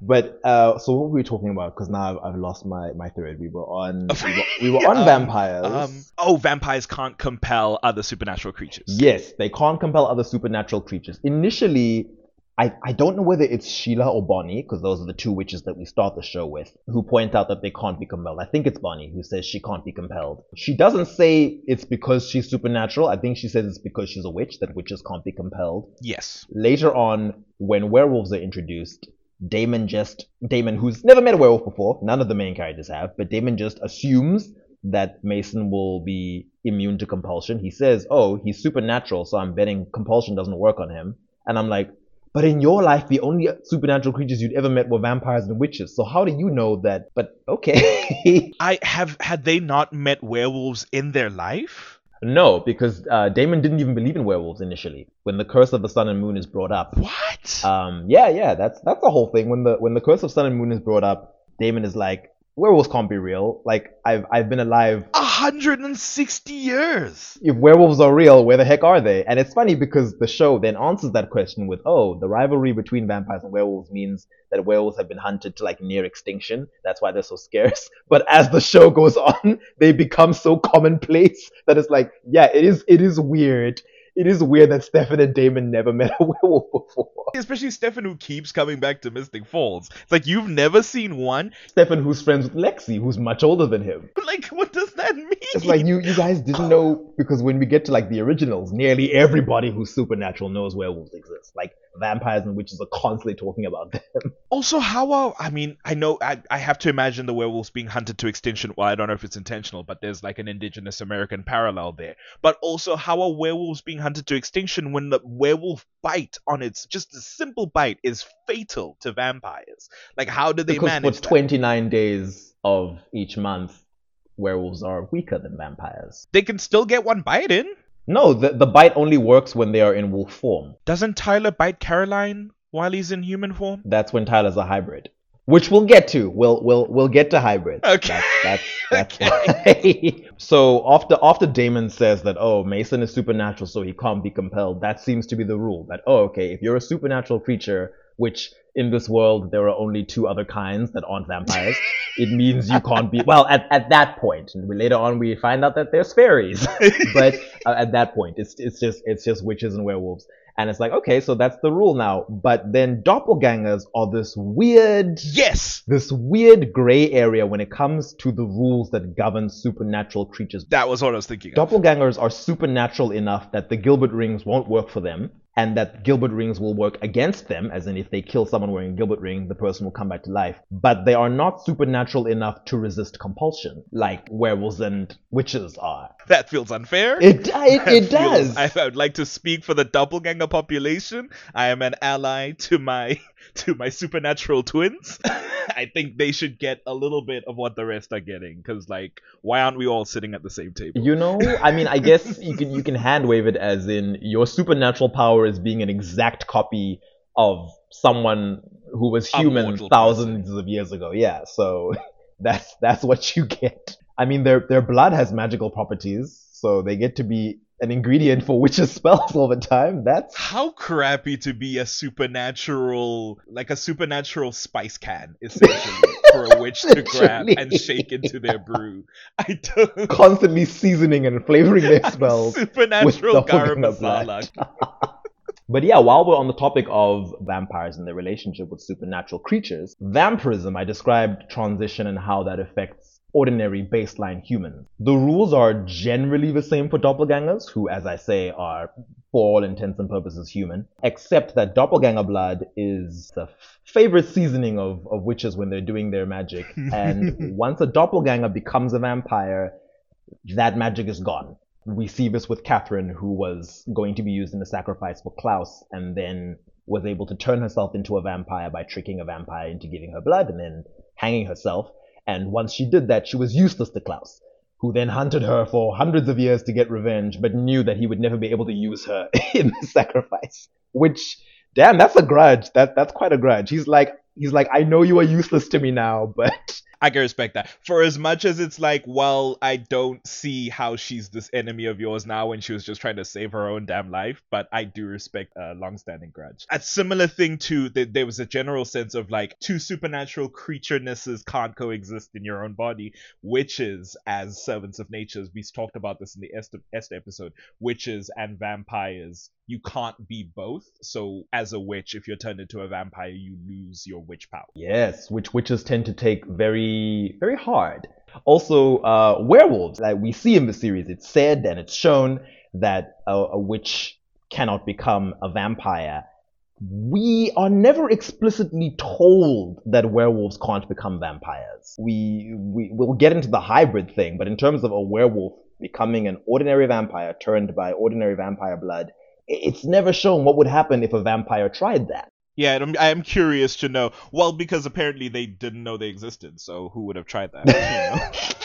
But uh so what were we talking about because now I've, I've lost my my thread we were on we were, we were on Um, vampires Um, oh, vampires can't compel other supernatural creatures. Yes, they can't compel other supernatural creatures. Initially, I, I don't know whether it's Sheila or Bonnie, because those are the two witches that we start the show with, who point out that they can't be compelled. I think it's Bonnie who says she can't be compelled. She doesn't say it's because she's supernatural. I think she says it's because she's a witch, that witches can't be compelled. Yes. Later on, when werewolves are introduced, Damon just, Damon, who's never met a werewolf before, none of the main characters have, but Damon just assumes that Mason will be immune to compulsion. He says, Oh, he's supernatural, so I'm betting compulsion doesn't work on him. And I'm like, But in your life, the only supernatural creatures you'd ever met were vampires and witches. So how do you know that? But okay. I have had they not met werewolves in their life? No, because uh, Damon didn't even believe in werewolves initially. When the curse of the sun and moon is brought up, What? Um, yeah, yeah, that's that's the whole thing. When the when the curse of sun and moon is brought up, Damon is like, werewolves can't be real. Like I've I've been alive. A hundred and sixty years. If werewolves are real, where the heck are they? And it's funny because the show then answers that question with, oh, the rivalry between vampires and werewolves means that werewolves have been hunted to like near extinction. That's why they're so scarce. But as the show goes on, they become so commonplace that it's like, yeah, it is it is weird. It is weird that Stefan and Damon never met a werewolf before. Especially Stefan, who keeps coming back to Mystic Falls. It's like you've never seen one. Stefan, who's friends with Lexi, who's much older than him. Like, what does that mean? It's like you, you guys didn't know because when we get to like the originals, nearly everybody who's supernatural knows werewolves exist. Like vampires and witches are constantly talking about them. Also, how are I mean, I know I, I have to imagine the werewolves being hunted to extinction. Well, I don't know if it's intentional, but there's like an indigenous American parallel there. But also, how are werewolves being hunted to extinction when the werewolf bite on its just a simple bite is fatal to vampires? Like, how do they because manage for that? 29 days of each month, werewolves are weaker than vampires. They can still get one bite in. No, the, the bite only works when they are in wolf form. Doesn't Tyler bite Caroline while he's in human form? That's when Tyler's a hybrid. Which we'll get to. We'll we'll we'll get to hybrids. Okay. That's that's that's so after after Damon says that oh Mason is supernatural so he can't be compelled. That seems to be the rule. That oh okay if you're a supernatural creature which in this world there are only two other kinds that aren't vampires. it means you can't be well at, at that point. And we, later on we find out that there's fairies, but uh, at that point it's it's just it's just witches and werewolves. And it's like okay so that's the rule now. But then doppelgangers are this weird Yes, this weird gray area when it comes to the rules that govern supernatural creatures. that was what I was thinking. Of. Doppelgangers are supernatural enough that the Gilbert rings won't work for them, and that Gilbert rings will work against them, as in if they kill someone wearing a Gilbert ring, the person will come back to life. But they are not supernatural enough to resist compulsion, like werewolves and witches are. That feels unfair. It, it, it feels- does. I, I would like to speak for the doppelganger population. I am an ally to my to my supernatural twins. I think they should get a little bit of what the rest are getting. Because like, why aren't we all sitting at the same table? You know, I mean, I guess you can you can hand wave it as in your supernatural power is being an exact copy of someone who was human thousands of years ago. Yeah, so that's that's what you get. I mean, their their blood has magical properties, so they get to be an ingredient for witches' spells all the time. That's How crappy to be a supernatural, like a supernatural spice can, essentially, for a witch to grab and shake into their brew. I don't. constantly seasoning and flavoring their spells. supernatural garam masala. But yeah, while we're on the topic of vampires and their relationship with supernatural creatures, vampirism, I described transition and how that affects ordinary baseline humans. The rules are generally the same for doppelgangers, who, as I say, are for all intents and purposes human, except that doppelganger blood is the f- favorite seasoning of, of witches when they're doing their magic. And once a doppelganger becomes a vampire, that magic is gone. We see this with Katherine, who was going to be used in the sacrifice for Klaus, and then was able to turn herself into a vampire by tricking a vampire into giving her blood and then hanging herself. And once she did that, she was useless to Klaus, who then hunted her for hundreds of years to get revenge, but knew that he would never be able to use her in the sacrifice. Which, damn, that's a grudge. That that's quite a grudge. He's like, he's like, I know you are useless to me now, but I can respect that. For as much as it's like, well, I don't see how she's this enemy of yours now when she was just trying to save her own damn life, but I do respect a long-standing grudge. A similar thing to that there was a general sense of like two supernatural creaturenesses can't coexist in your own body. Witches as servants of nature, we talked about this in the Esther, Esther episode. Witches and vampires, you can't be both. So as a witch, if you're turned into a vampire, you lose your witch power. Yes, which witches tend to take very, very hard. Also, uh, werewolves, like we see in the series, it's said and it's shown that a, a witch cannot become a vampire. We are never explicitly told that werewolves can't become vampires. We, we will get into the hybrid thing, but in terms of a werewolf becoming an ordinary vampire turned by ordinary vampire blood, it's never shown what would happen if a vampire tried that. Yeah, I'm, I am curious to know. Well, because apparently they didn't know they existed, so who would have tried that? You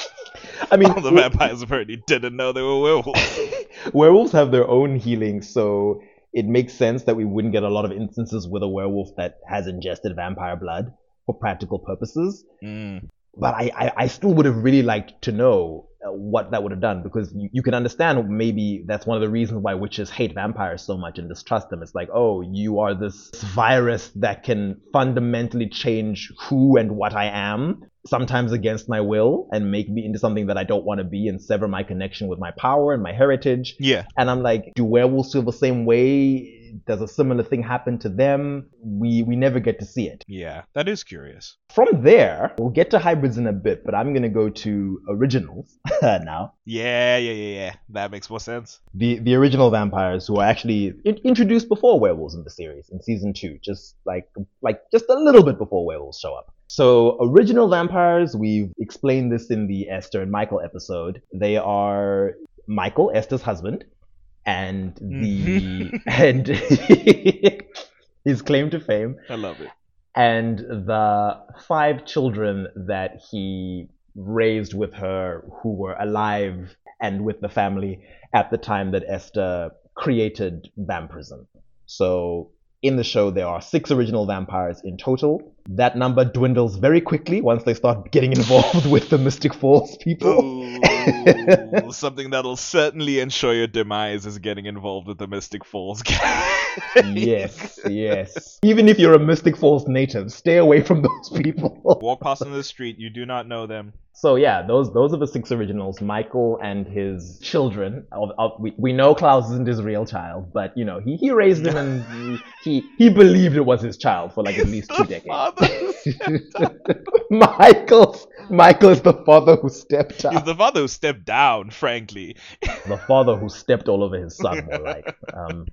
I mean. All the vampires apparently didn't know they were werewolves. werewolves have their own healing, so it makes sense that we wouldn't get a lot of instances with a werewolf that has ingested vampire blood for practical purposes. Mm. But I, I, I still would have really liked to know uh, what that would have done because you, you can understand maybe that's one of the reasons why witches hate vampires so much and distrust them. It's like, oh, you are this virus that can fundamentally change who and what I am, sometimes against my will, and make me into something that I don't want to be and sever my connection with my power and my heritage. Yeah. And I'm like, do werewolves feel the same way? Does a similar thing happen to them? We we never get to see it. Yeah, that is curious. From there, we'll get to hybrids in a bit, but I'm gonna go to originals now. Yeah, yeah, yeah, yeah. That makes more sense. The the original vampires who are actually in- introduced before werewolves in the series in season two, just like like just a little bit before werewolves show up. So original vampires, we've explained this in the Esther and Michael episode. They are Michael, Esther's husband, and the mm-hmm. and his claim to fame I love it. and the five children that he raised with her who were alive and with the family at the time that Esther created vampirism. So in the show, there are six original vampires in total. That number dwindles very quickly once they start getting involved with the Mystic Falls people. Ooh, something that'll certainly ensure your demise is getting involved with the Mystic Falls gang. yes, yes. Even if you're a Mystic Falls native, stay away from those people. Walk past on the street, you do not know them. So yeah, those those are the six originals. Michael and his children. Of, of, we, we know Klaus isn't his real child, but you know he, he raised him and he he believed it was his child for like at least two decades. father who stepped down. Michael's Michael is the father who stepped He's the father who stepped down, frankly. the father who stepped all over his son, more like. Um,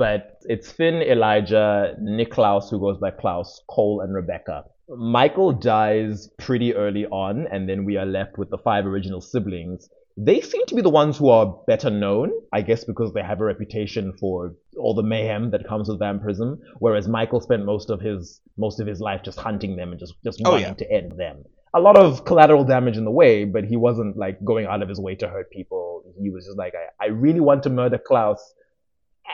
but it's Finn, Elijah, Niklaus, who goes by Klaus, Kol, and Rebekah. Michael dies pretty early on, and then we are left with the five original siblings. They seem to be the ones who are better known, I guess because they have a reputation for all the mayhem that comes with vampirism, whereas Michael spent most of his most of his life just hunting them and just, just Oh, wanting yeah. to end them a lot of collateral damage in the way, but he wasn't like going out of his way to hurt people. He was just like, I, I really want to murder Klaus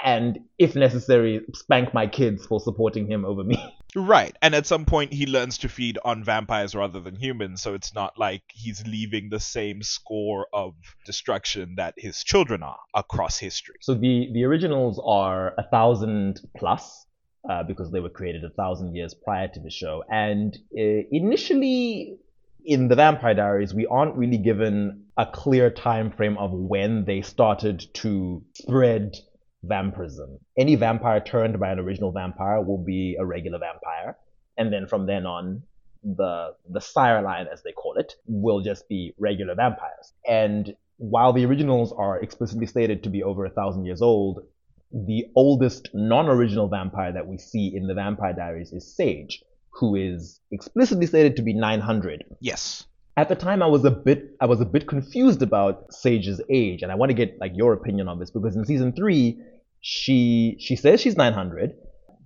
and if necessary, spank my kids for supporting him over me. Right. And at some point, he learns to feed on vampires rather than humans, so it's not like he's leaving the same score of destruction that his children are across history. So the the originals are a thousand plus uh, because they were created a thousand years prior to the show, and uh, initially in the Vampire Diaries, we aren't really given a clear time frame of when they started to spread vampirism. Any vampire turned by an original vampire will be a regular vampire, and then from then on, the the sire line, as they call it, will just be regular vampires. And while the originals are explicitly stated to be over a thousand years old, the oldest non-original vampire that we see in the Vampire Diaries is Sage, who is explicitly stated to be 900. Yes. At the time, I was a bit I was a bit confused about Sage's age, and I want to get like your opinion on this because in season three, she she says she's 900,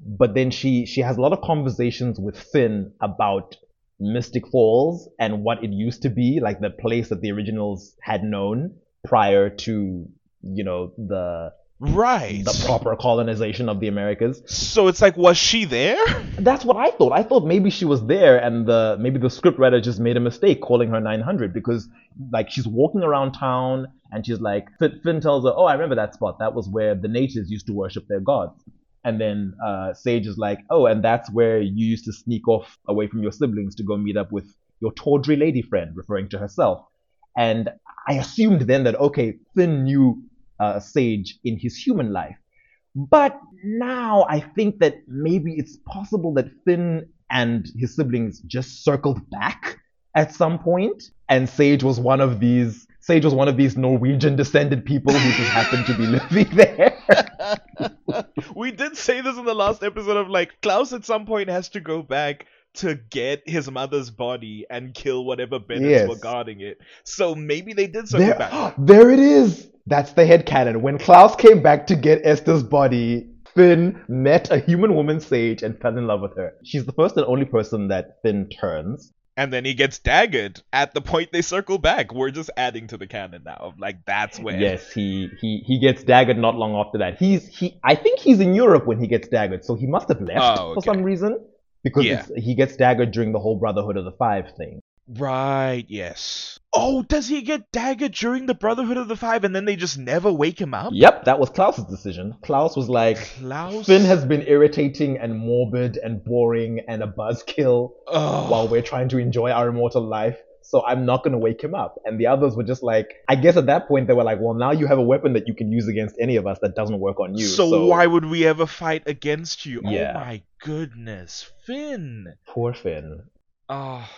but then she she has a lot of conversations with Finn about Mystic Falls and what it used to be, like the place that the originals had known prior to you know the Right. the proper colonization of the Americas. So it's like, was she there? That's what I thought. I thought maybe she was there, and the maybe the scriptwriter just made a mistake calling her 900 because like she's walking around town and she's like Finn, tells her, "Oh, I remember that spot. That was where the natives used to worship their gods." And then uh, Sage is like, "Oh, and that's where you used to sneak off away from your siblings to go meet up with your tawdry lady friend," referring to herself. And I assumed then that okay, Finn knew uh, Sage in his human life. But now I think that maybe it's possible that Finn and his siblings just circled back at some point, and Sage was one of these. Sage was one of these Norwegian descended people who just happened to be living there. we did say this in the last episode of like Klaus at some point has to go back to get his mother's body and kill whatever Bennetts Yes. were guarding it. So maybe they did circle back. There, there it is. That's the head canon. When Klaus came back to get Esther's body, Finn met a human woman, Sage, and fell in love with her. She's the first and only person that Finn turns. And then he gets daggered at the point they circle back. We're just adding to the canon now. Like that's when Yes, he, he he gets daggered not long after that. He's he I think he's in Europe when he gets daggered, so he must have left Oh, for some reason. Because Yeah. he gets daggered during the whole Brotherhood of the Five thing. Right, yes. Oh, does he get daggered during the Brotherhood of the Five and then they just never wake him up? Yep, that was Klaus's decision. Klaus was like, Klaus Finn has been irritating and morbid and boring and a buzzkill Ugh. while we're trying to enjoy our immortal life. So I'm not going to wake him up. And the others were just like, I guess at that point they were like, well, now you have a weapon that you can use against any of us that doesn't work on you. so, why would we ever fight against you? Oh yeah. Oh my goodness, Finn. Poor Finn. Oh,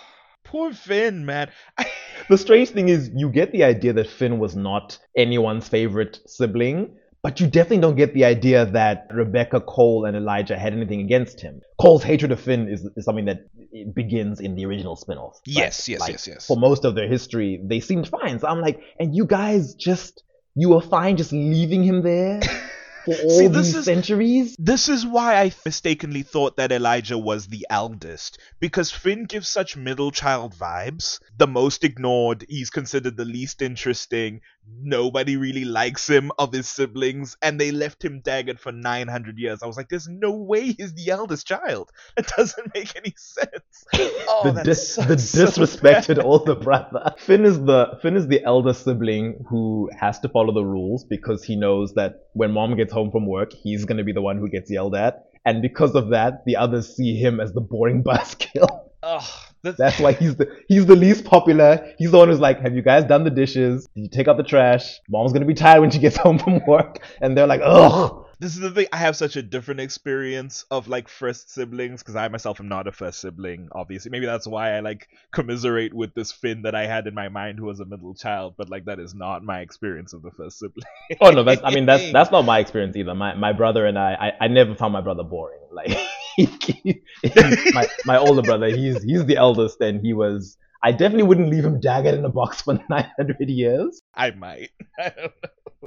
poor Finn, man. The strange thing is, you get the idea that Finn was not anyone's favorite sibling, but you definitely don't get the idea that Rebekah, Kol, and Elijah had anything against him. Kol's hatred of Finn is, is something that begins in the original spin-off. Yes, yes, like, yes, yes. For most of their history, they seemed fine. So I'm like, and you guys just, you were fine just leaving him there for all See, this these is- centuries? This is why I mistakenly thought that Elijah was the eldest, because Finn gives such middle child vibes. The most ignored, he's considered the least interesting, nobody really likes him of his siblings, and they left him daggered for 900 years. I was like, there's no way he's the eldest child. It doesn't make any sense. Oh, the, that dis- sucks the so disrespected bad. older brother. Finn is the Finn is the elder sibling who has to follow the rules because he knows that when mom gets home from work, he's gonna be the one who gets yelled at, and because of that, the others see him as the boring buzzkill. Ugh, that's, That's why he's the he's the least popular. He's the one who's like, "Have you guys done the dishes? Did you take out the trash? Mom's gonna be tired when she gets home from work." And they're like, "Ugh." This is the thing. I have such a different experience of like first siblings because I myself am not a first sibling. Obviously, maybe that's why I like commiserate with this Finn that I had in my mind who was a middle child. But like that is not my experience of the first sibling. Oh no, that's I mean that's that's not my experience either. My my brother and I I, I never found my brother boring. Like my my older brother, he's he's the eldest and he was I definitely wouldn't leave him daggered in a box for 900 years. I might. I.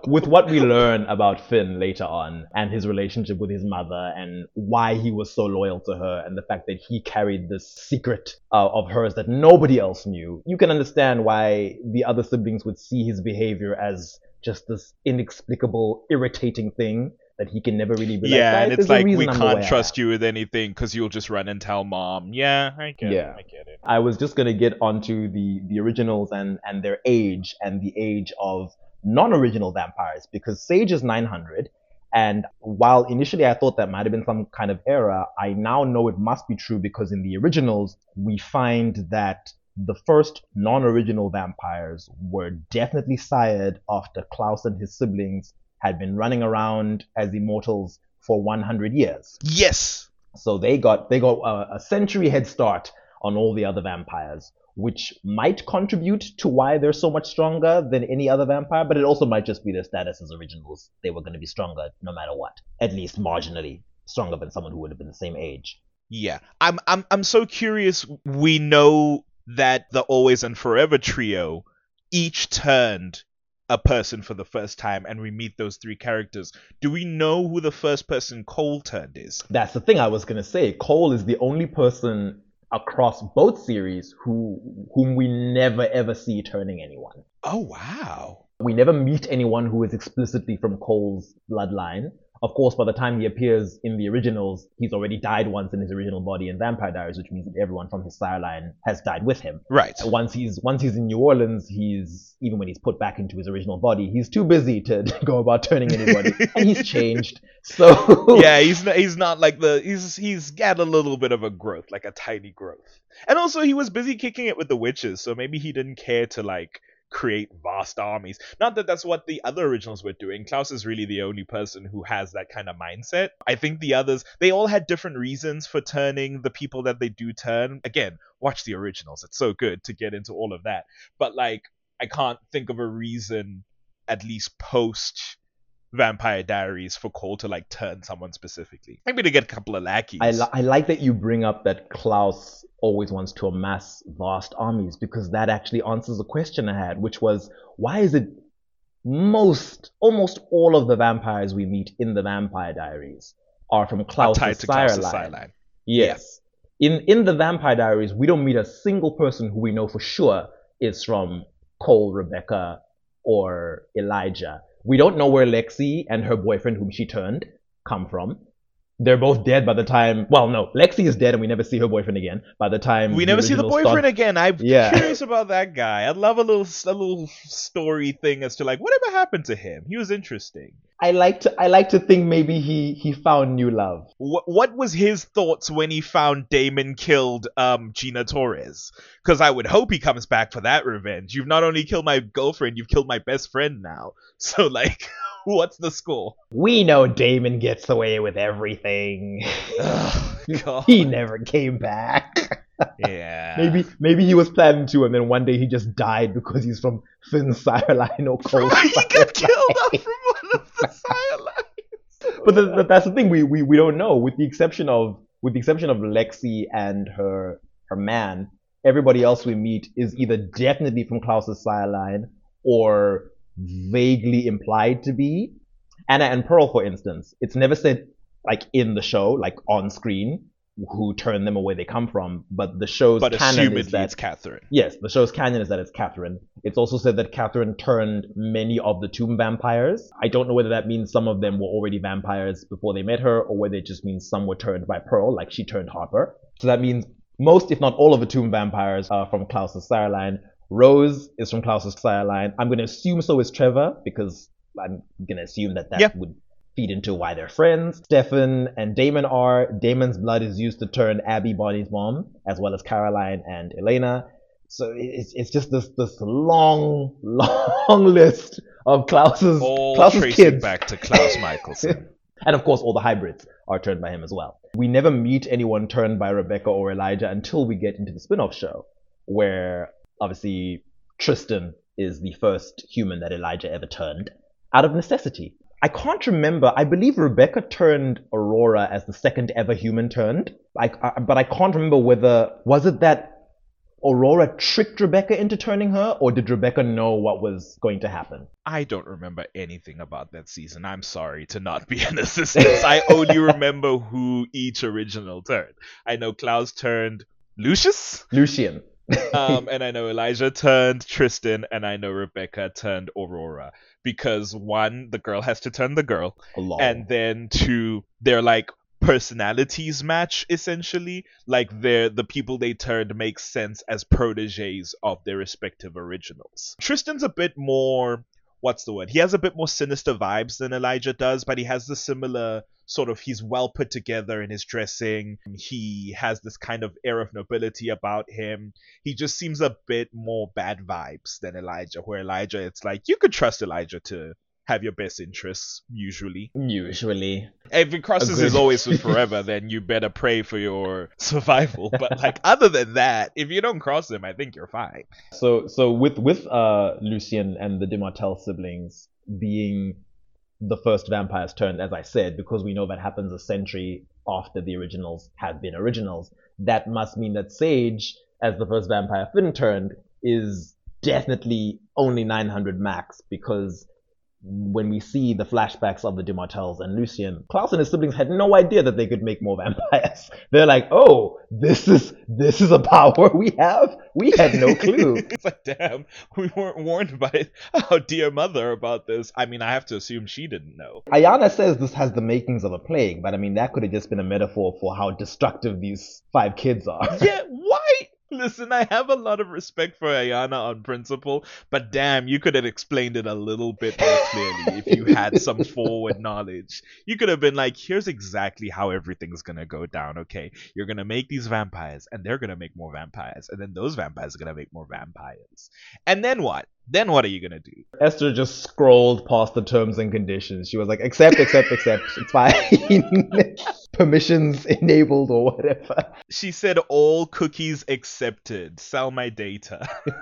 With what we learn about Finn later on and his relationship with his mother and why he was so loyal to her and the fact that he carried this secret uh, of hers that nobody else knew, you can understand why the other siblings would see his behavior as just this inexplicable, irritating thing that he can never really be yeah, like, and it's like we I'm can't trust you with anything because you'll just run and tell mom. Yeah, I get Yeah. it. I get it. I was just gonna get onto the the originals and and their age and the age of non-original vampires because Sage is 900, and while initially I thought that might have been some kind of error, I now know it must be true because in the originals we find that the first non-original vampires were definitely sired after Klaus and his siblings had been running around as immortals for 100 years. Yes. So they got they got a, a century head start on all the other vampires, which might contribute to why they're so much stronger than any other vampire, but it also might just be their status as originals. They were going to be stronger no matter what, at least marginally stronger than someone who would have been the same age. Yeah. I'm I'm I'm so curious. We know that the Always and Forever trio each turned a person for the first time and we meet those three characters. Do we know who the first person Kol turned is? That's the thing I was going to say. Kol is the only person across both series who whom we never ever see turning anyone. Oh wow. We never meet anyone who is explicitly from Kol's bloodline. Of course, by the time he appears in the originals, he's already died once in his original body in Vampire Diaries, which means that everyone from his sire line has died with him. Right. Once he's once he's in New Orleans, he's even when he's put back into his original body, he's too busy to go about turning anybody, and he's changed. So yeah, he's not, he's not like the he's he's got a little bit of a growth, like a tiny growth. And also he was busy kicking it with the witches, so maybe he didn't care to like create vast armies. Not that that's what the other originals were doing. Klaus is really the only person who has that kind of mindset. I think the others, they all had different reasons for turning the people that they do turn. Again, watch the originals. It's so good to get into all of that. But like I can't think of a reason at least post Vampire Diaries for Kol to like turn someone specifically. Maybe to get a couple of lackeys. I, li- I like that you bring up that Klaus always wants to amass vast armies because that actually answers a question I had, which was why is it most, almost all of the vampires we meet in the Vampire Diaries are from Are Klaus's tied to Klaus's line? line. Yes. In in the Vampire Diaries, we don't meet a single person who we know for sure is from Kol, Rebekah, or Elijah. We don't know where Lexi and her boyfriend, whom she turned, come from. They're both dead by the time. Well, no, Lexi is dead, and we never see her boyfriend again. By the time We never see the boyfriend again. I'm Yeah. curious about that guy. I'd love a little a little story thing as to like whatever happened to him. He was interesting. I like to I like to think maybe he he found new love. What what was his thoughts when he found Damon killed um Gina Torres? Because I would hope he comes back for that revenge. You've not only killed my girlfriend, you've killed my best friend now. So like, what's the school? We know Damon gets away with everything. He never came back. Yeah. Maybe maybe he was planning to, and then one day he just died because he's from Finn's sire line or Kol's he got killed off from one of the sire lines. But, the, but that's the thing we, we we don't know. With the exception of with the exception of Lexi and her her man, everybody else we meet is either definitely from Klaus's sire line or vaguely implied to be. Anna and Pearl, for instance, it's never said like in the show, like on screen, who turned them or where they come from. But the show's But canon is that it's Katherine. Yes, the show's canon is that it's Katherine. It's also said that Katherine turned many of the tomb vampires. I don't know whether that means some of them were already vampires before they met her, or whether it just means some were turned by Pearl, like she turned Harper. So that means most, if not all, of the tomb vampires are from Klaus's sire line. Rose is from Klaus's line. I'm going to assume so is Trevor, because I'm going to assume that that Yeah. would feed into why they're friends. Stefan and Damon are. Damon's blood is used to turn Abby Bonnie's mom, as well as Caroline and Elena. So it's it's just this this long long list of Klaus's All Klaus's tracing kids, back to Klaus Mikaelson. and of course all the hybrids are turned by him as well. We never meet anyone turned by Rebekah or Elijah until we get into the spin-off show, where obviously Tristan is the first human that Elijah ever turned out of necessity. I can't remember. I believe Rebekah turned Aurora as the second ever human turned. I, I, but I can't remember whether was it that Aurora tricked Rebekah into turning her, or did Rebekah know what was going to happen? I don't remember anything about that season. I'm sorry to not be an assistant. I only remember who each original turned. I know Klaus turned Lucius. Lucien. Um, and I know Elijah turned Tristan, and I know Rebekah turned Aurora. Because one, the girl has to turn the girl, Lol. and then two, they're like personalities match essentially. Like they're the people they turned make sense as proteges of their respective originals. Tristan's a bit more what's the word? He has a bit more sinister vibes than Elijah does, but he has the similar sort of he's well put together in his dressing. He has this kind of air of nobility about him. He just seems a bit more bad vibes than Elijah, where Elijah it's like you could trust Elijah to have your best interests usually. Usually. If it crosses Agreed. his always with forever, then you better pray for your survival. But like other than that, if you don't cross him, I think you're fine. So so with with uh Lucien and the de Martel siblings being the first vampires turned, as I said, because we know that happens a century after the originals have been originals, that must mean that Sage, as the first vampire Finn turned, is definitely only 900 max because when we see the flashbacks of the de Martels and Lucien, Klaus and his siblings had no idea that they could make more vampires. They're like, "Oh, this is this is a power we have. We had no clue." it's like, damn, we weren't warned by our dear mother about this. I mean, I have to assume she didn't know. Ayana says this has the makings of a plague, but I mean that could have just been a metaphor for how destructive these five kids are. Yeah, why? Listen, I have a lot of respect for Ayana on principle, but damn, you could have explained it a little bit more clearly if you had some forward knowledge. You could have been like, here's exactly how everything's gonna go down, okay? You're gonna make these vampires, and they're gonna make more vampires, and then those vampires are gonna make more vampires. And then what? Then what are you gonna do? Esther just scrolled past the terms and conditions. She was like, accept, accept, accept. It's fine. Permissions enabled or whatever. She said all cookies accepted. Sell my data.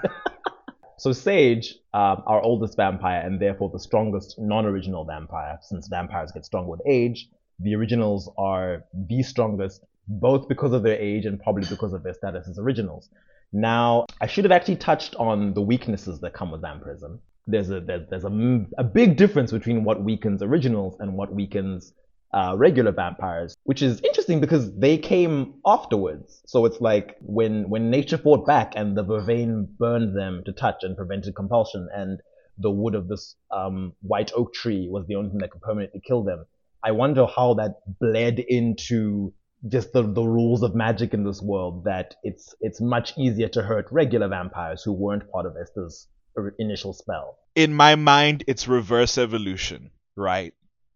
So Sage, um, our oldest vampire and therefore the strongest non-original vampire, since vampires get stronger with age, the originals are the strongest, both because of their age and probably because of their status as originals. Now, I should have actually touched on the weaknesses that come with vampirism. There's a there's, there's a, a big difference between what weakens originals and what weakens uh, regular vampires, which is interesting because they came afterwards. So it's like when when nature fought back and the vervain burned them to touch and prevented compulsion, and the wood of this um, white oak tree was the only thing that could permanently kill them. I wonder how that bled into just the, the rules of magic in this world. That it's it's much easier to hurt regular vampires who weren't part of Esther's initial spell. in my mind it's reverse evolution right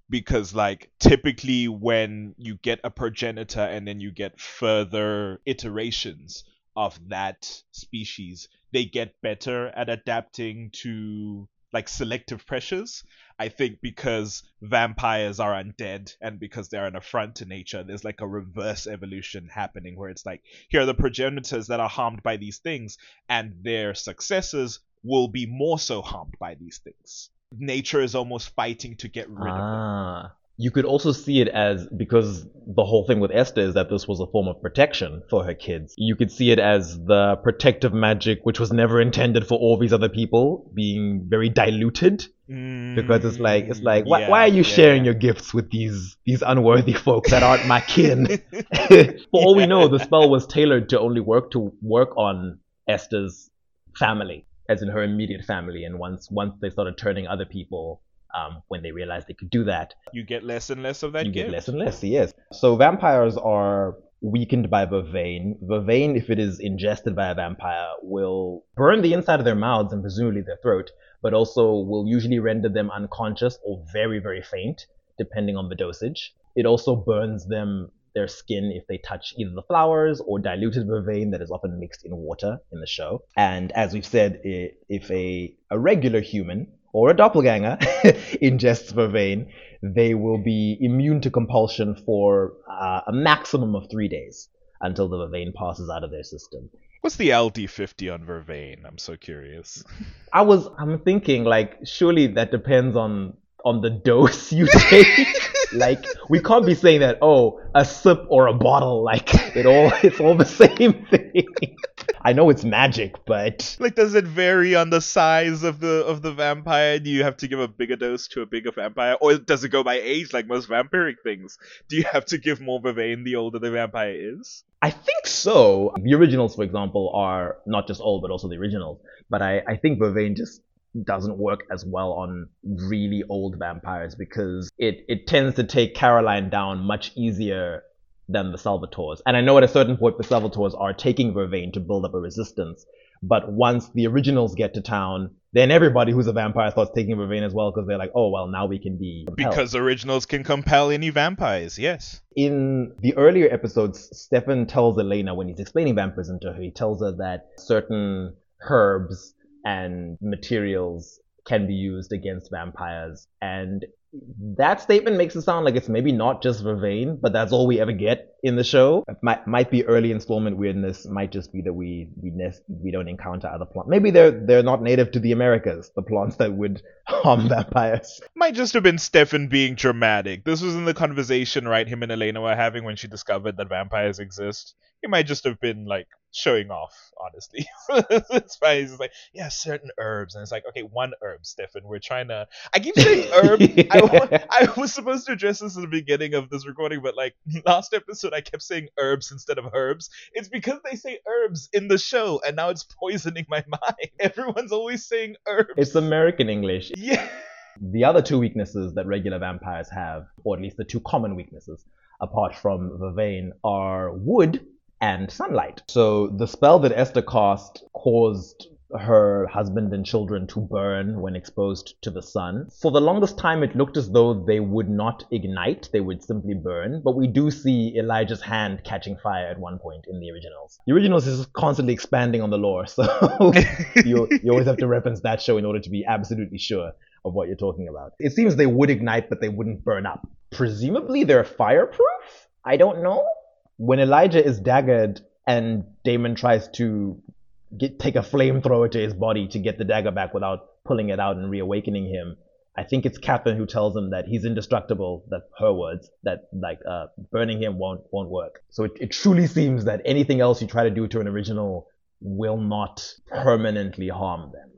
because like typically when you get a progenitor and then you get further iterations of that species they get better at adapting to like selective pressures i think because vampires are undead and because they're an affront to nature there's like a reverse evolution happening where it's like here are the progenitors that are harmed by these things and their successors will be more so harmed by these things. Nature is almost fighting to get rid of them. Ah. You could also see it as because the whole thing with Esther is that this was a form of protection for her kids. You could see it as the protective magic, which was never intended for all these other people, being very diluted. Because it's like it's like why, Mm, why are you yeah, sharing your gifts with these these unworthy folks that aren't my kin? for all we know, the spell was tailored to only work to work on Esther's family, as in her immediate family. And once once they started turning other people, um, when they realized they could do that, You get less and less of that you gift. get less and less. Yes. So vampires are weakened by vervain. Vervain, if it is ingested by a vampire, will burn the inside of their mouths and presumably their throat, but also will usually render them unconscious or very very faint, depending on the dosage. It also burns them their skin if they touch either the flowers or diluted vervain that is often mixed in water in the show. And as we've said, if a, a regular human or a doppelganger ingests vervain, they will be immune to compulsion for uh, a maximum of three days until the vervain passes out of their system. What's the LD50 on Vervain? I'm so curious. I was I'm thinking like surely that depends on on the dose you take. like we can't be saying that oh a sip or a bottle like it all it's all the same thing. I know it's magic, but Like, does it vary on the size of the of the vampire? Do you have to give a bigger dose to a bigger vampire, or does it go by age like most vampiric things? Do you have to give more vervain the older the vampire is? I think so. The originals, for example, are not just old, but also the originals. But I, I think Vervain just doesn't work as well on really old vampires because it, it tends to take Caroline down much easier than the Salvatores. And I know at a certain point the Salvatores are taking Vervain to build up a resistance. But once the originals get to town, then everybody who's a vampire starts taking Vervain as well because they're like, oh, well, now we can be. compelled." Because originals can compel any vampires. Yes. in the earlier episodes, Stefan tells Elena when he's explaining vampirism to her, he tells her that certain herbs and materials can be used against vampires. And that statement makes it sound like it's maybe not just Vervain, but that's all we ever get in the show. It might might be early installment weirdness. Might just be that we we nest, we don't encounter other plants. Maybe they're they're not native to the Americas. The plants that would harm vampires. Might just have been Stefan being dramatic. This was in the conversation, right? Him and Elena were having when she discovered that vampires exist. He might just have been like showing off, honestly. it's. He's just like, yeah, certain herbs. And it's like, okay, one herb, Stefan. We're trying to. I keep saying herb. I, wa- I was supposed to address this at the beginning of this recording, but like last episode, I kept saying herbs instead of herbs. It's because they say herbs in the show, and now it's poisoning my mind. Everyone's always saying herbs. It's American English. yeah. The other two weaknesses that regular vampires have, or at least the two common weaknesses, apart from Vervain, are wood and sunlight. So the spell that Esther cast caused her husband and children to burn when exposed to the sun. For the longest time, it looked as though they would not ignite, they would simply burn. But we do see Elijah's hand catching fire at one point in the originals. The originals is constantly expanding on the lore, so you, you always have to reference that show in order to be absolutely sure of what you're talking about. It seems they would ignite, but they wouldn't burn up. Presumably, they're fireproof? I don't know. When Elijah is daggered and Damon tries to get take a flamethrower to his body to get the dagger back without pulling it out and reawakening him, I think it's Katherine who tells him that he's indestructible. That her words. That like uh, burning him won't won't work. So it, it truly seems that anything else you try to do to an original will not permanently harm them.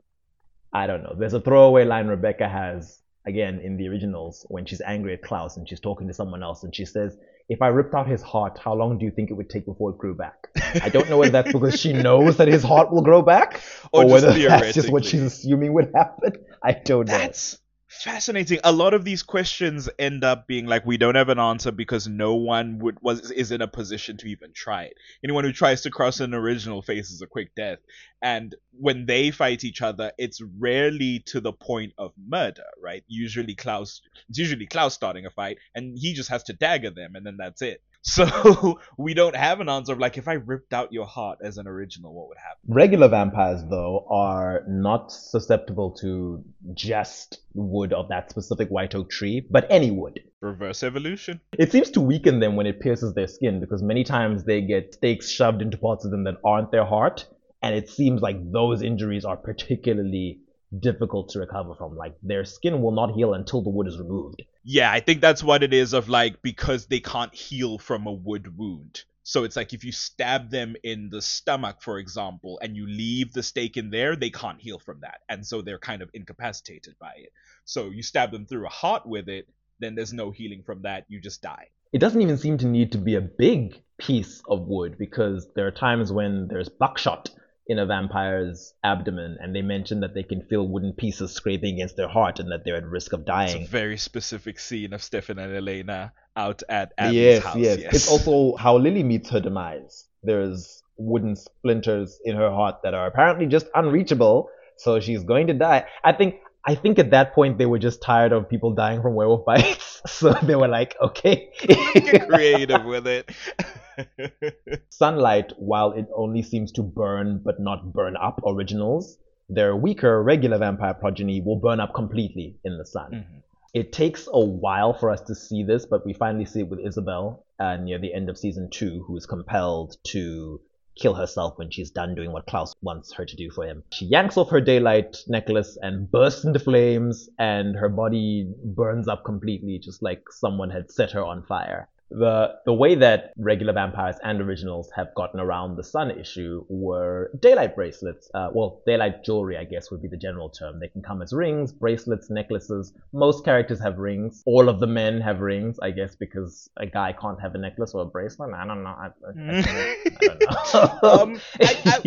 I don't know. There's a throwaway line Rebekah has again in the originals when she's angry at Klaus and she's talking to someone else and she says, "If I ripped out his heart, how long do you think it would take before it grew back?" I don't know whether that's because she knows that his heart will grow back Or or, whether that's just what she's assuming would happen. I don't know. That's fascinating. A lot of these questions end up being like we don't have an answer because no one would was is in a position to even try it. Anyone who tries to cross an original faces a quick death. And when they fight each other, it's rarely to the point of murder, right? Usually Klaus it's usually Klaus starting a fight and he just has to dagger them and then that's it. So we don't have an answer of like if I ripped out your heart as an original, what would happen? Regular vampires, though, are not susceptible to just wood of that specific white oak tree, but any wood. Reverse evolution. It seems to weaken them when it pierces their skin because many times they get stakes shoved into parts of them that aren't their heart, and it seems like those injuries are particularly difficult to recover from. Like their skin will not heal until the wood is removed. Yeah, I think that's what it is of like because they can't heal from a wood wound. So it's like if you stab them in the stomach, for example, and you leave the stake in there, they can't heal from that. And so they're kind of incapacitated by it. So you stab them through a heart with it, then there's no healing from that. You just die. It doesn't even seem to need to be a big piece of wood because there are times when there's buckshot in a vampire's abdomen and they mention that they can feel wooden pieces scraping against their heart and that they're at risk of dying. It's a very specific scene of Stefan and Elena out at Abby's yes, house. yes, yes. It's also how Lily meets her demise. There's wooden splinters in her heart that are apparently just unreachable, so she's going to die. I think I think at that point they were just tired of people dying from werewolf bites, so they were like, okay. Get creative with it. Sunlight, while it only seems to burn but not burn up originals, their weaker regular vampire progeny will burn up completely in the sun. Mhm. It takes a while for us to see this, but we finally see it with Isobel uh, near the end of season two, who is compelled to kill herself when she's done doing what Klaus wants her to do for him. She yanks off her daylight necklace and bursts into flames, and her body burns up completely, just like someone had set her on fire. The the way that regular vampires and originals have gotten around the sun issue were daylight bracelets. Uh, well, daylight jewelry, I guess, would be the general term. They can come as rings, bracelets, necklaces. Most characters have rings. All of the men have rings, I guess, because a guy can't have a necklace or a bracelet. I don't know. I, I, I don't know. um,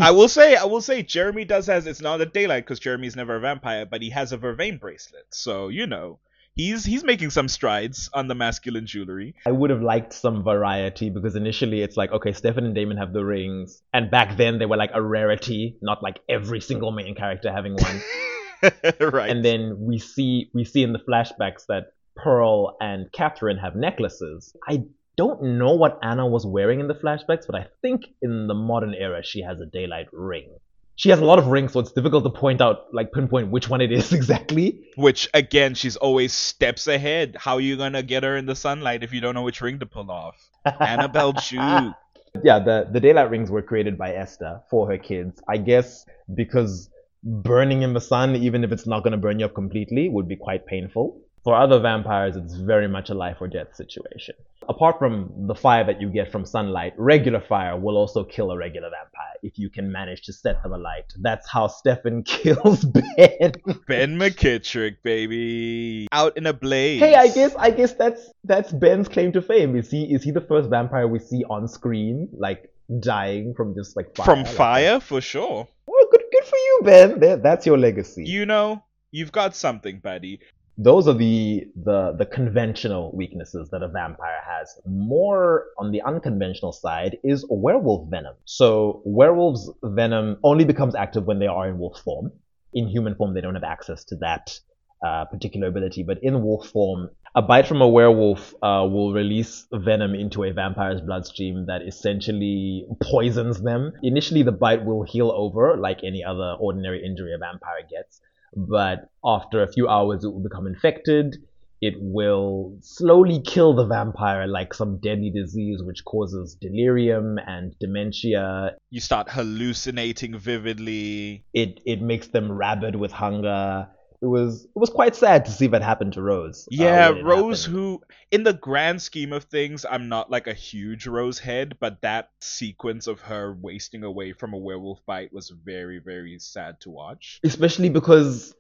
I, will say, I will say, Jeremy does has. It's not a daylight because Jeremy's never a vampire, but he has a vervain bracelet. So you know, he's he's making some strides on the masculine jewelry. I would have liked some variety because initially it's like, okay, Stefan and Damon have the rings, and back then they were like a rarity, not like every single main character having one. right. and then we see we see in the flashbacks that Pearl and Katherine have necklaces. I don't know what Anna was wearing in the flashbacks, but I think in the modern era she has a daylight ring. She has a lot of rings, so it's difficult to point out, like pinpoint which one it is exactly. Which again, she's always steps ahead. How are you gonna get her in the sunlight if you don't know which ring to pull off? Annabelle Chu. Yeah, the the daylight rings were created by Esther for her kids. I guess because burning in the sun, even if it's not going to burn you up completely, would be quite painful. For other vampires, it's very much a life or death situation. Apart from the fire that you get from sunlight, regular fire will also kill a regular vampire if you can manage to set them alight. That's how Stefan kills Ben. Ben McKittrick, baby, out in a blaze. hey, I guess I guess that's that's Ben's claim to fame. Is he is he the first vampire we see on screen like dying from just like fire? from Like, fire for sure. Well, good good for you, Ben. That's your legacy. You know, you've got something, buddy. Those are the, the the conventional weaknesses that a vampire has. More on the unconventional side is werewolf venom. So werewolves venom only becomes active when they are in wolf form. In human form, they don't have access to that uh, particular ability, but in wolf form, a bite from a werewolf uh, will release venom into a vampire's bloodstream that essentially poisons them. Initially, the bite will heal over like any other ordinary injury a vampire gets but after a few hours it will become infected. It will slowly kill the vampire like some deadly disease which causes delirium and dementia. You start hallucinating vividly. It it makes them rabid with hunger. It was it was quite sad to see that happen to Rose. uh, Yeah, it Rose, happened. who, in the grand scheme of things, I'm not like a huge Rose head, but that sequence of her wasting away from a werewolf bite was very, very sad to watch. especially because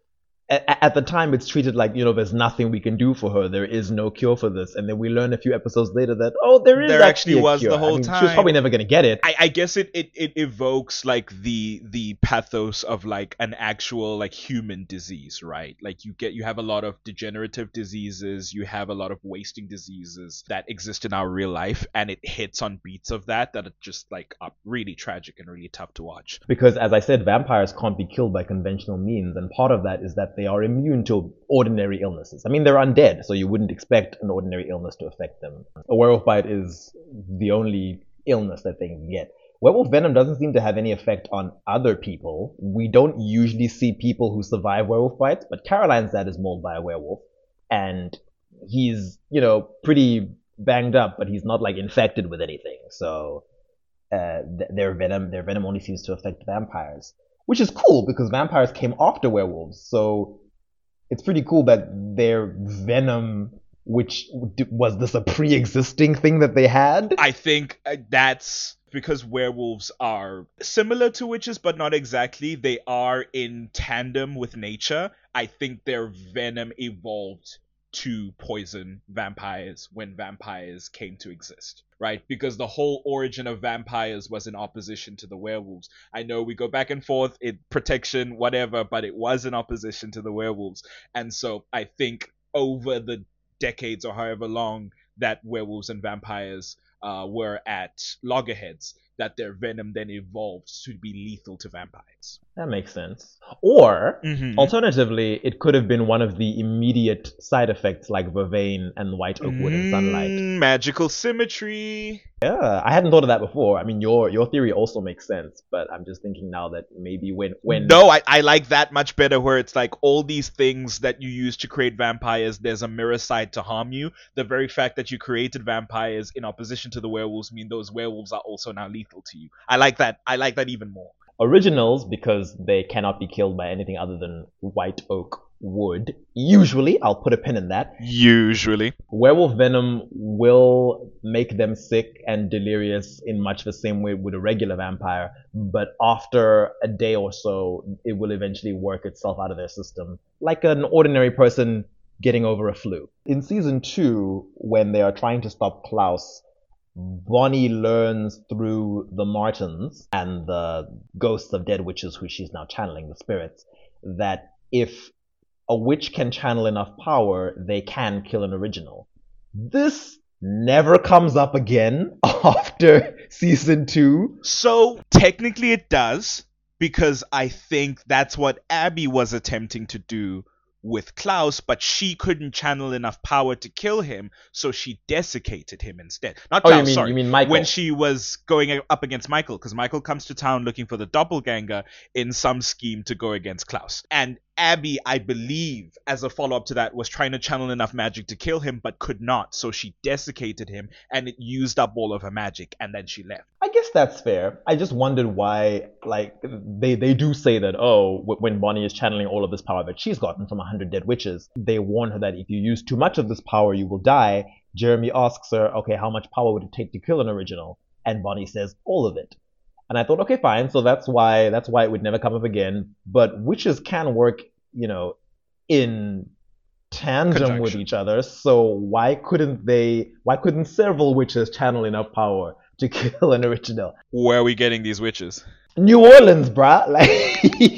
at, the time it's treated like you know there's nothing we can do for her. There is no cure for this. And then we learn a few episodes later that oh there is There actually a was the whole I mean, she was probably never going to get it. I, I guess it, it, it evokes like the the pathos of like an actual like human disease, right? Like you get you have a lot of degenerative diseases, you have a lot of wasting diseases that exist in our real life, and it hits on beats of that that are just like are really tragic and really tough to watch. because as i said vampires can't be killed by conventional means and part of that is that they are immune to ordinary illnesses. I mean they're undead so you wouldn't expect an ordinary illness to affect them. A werewolf bite is the only illness that they can get. Werewolf venom doesn't seem to have any effect on other people. We don't usually see people who survive werewolf bites but caroline's dad is mauled by a werewolf and he's you know pretty banged up but he's not like infected with anything. So uh, th- their venom their venom only seems to affect vampires, which is cool because vampires came after werewolves. So it's pretty cool that their venom, which was this a pre-existing thing that they had. I think uh, that's because werewolves are similar to witches, but not exactly. They are in tandem with nature. I think their venom evolved to poison vampires when vampires came to exist, right? Because the whole origin of vampires was in opposition to the werewolves. I know we go back and forth, it protection, whatever, but it was in opposition to the werewolves. And so I think over the decades or however long that werewolves and vampires uh, were at loggerheads, that their venom then evolved to be lethal to vampires. That makes sense. Or Mm-hmm. alternatively, it could have been one of the immediate side effects like vervain and white oak wood and sunlight. Mm, magical symmetry. Yeah, I hadn't thought of that before. I mean, your your theory also makes sense, but I'm just thinking now that maybe when when No, I, I like that much better where it's like all these things that you use to create vampires, there's a mirror side to harm you. The very fact that you created vampires in opposition to the werewolves mean those werewolves are also now lethal to you. I like that. I like that even more. originals because they cannot be killed by anything other than white oak wood. usually, I'll put a pin in that, Usually. werewolf venom will make them sick and delirious in much the same way with a regular vampire, but after a day or so, it will eventually work itself out of their system, like an ordinary person getting over a flu. In season two, when they are trying to stop Klaus, Bonnie learns through the Martins and the ghosts of dead witches who she's now channeling, the spirits, that if a witch can channel enough power, they can kill an original. This never comes up again after season two. So technically it does, because I think that's what Abby was attempting to do with Klaus, but she couldn't channel enough power to kill him, so she desiccated him instead. Not Oh, Klaus, you mean sorry. you mean Mikael? when she was going up against Mikael, because Mikael comes to town looking for the doppelganger in some scheme to go against Klaus. And Abby, I believe, as a follow up to that, was trying to channel enough magic to kill him, but could not. So she desiccated him, and it used up all of her magic, and then she left. I guess that's fair. I just wondered why, like, they, they do say that, oh, when Bonnie is channeling all of this power that she's gotten from a hundred dead witches, they warn her that if you use too much of this power, you will die. Jeremy asks her, okay, how much power would it take to kill an original? And Bonnie says, all of it. And I thought, okay, fine. So that's why that's why it would never come up again. But witches can work, you know, in tandem with each other. So why couldn't they? Why couldn't several witches channel enough power to kill an original? Where are we getting these witches? New Orleans, bruh. Like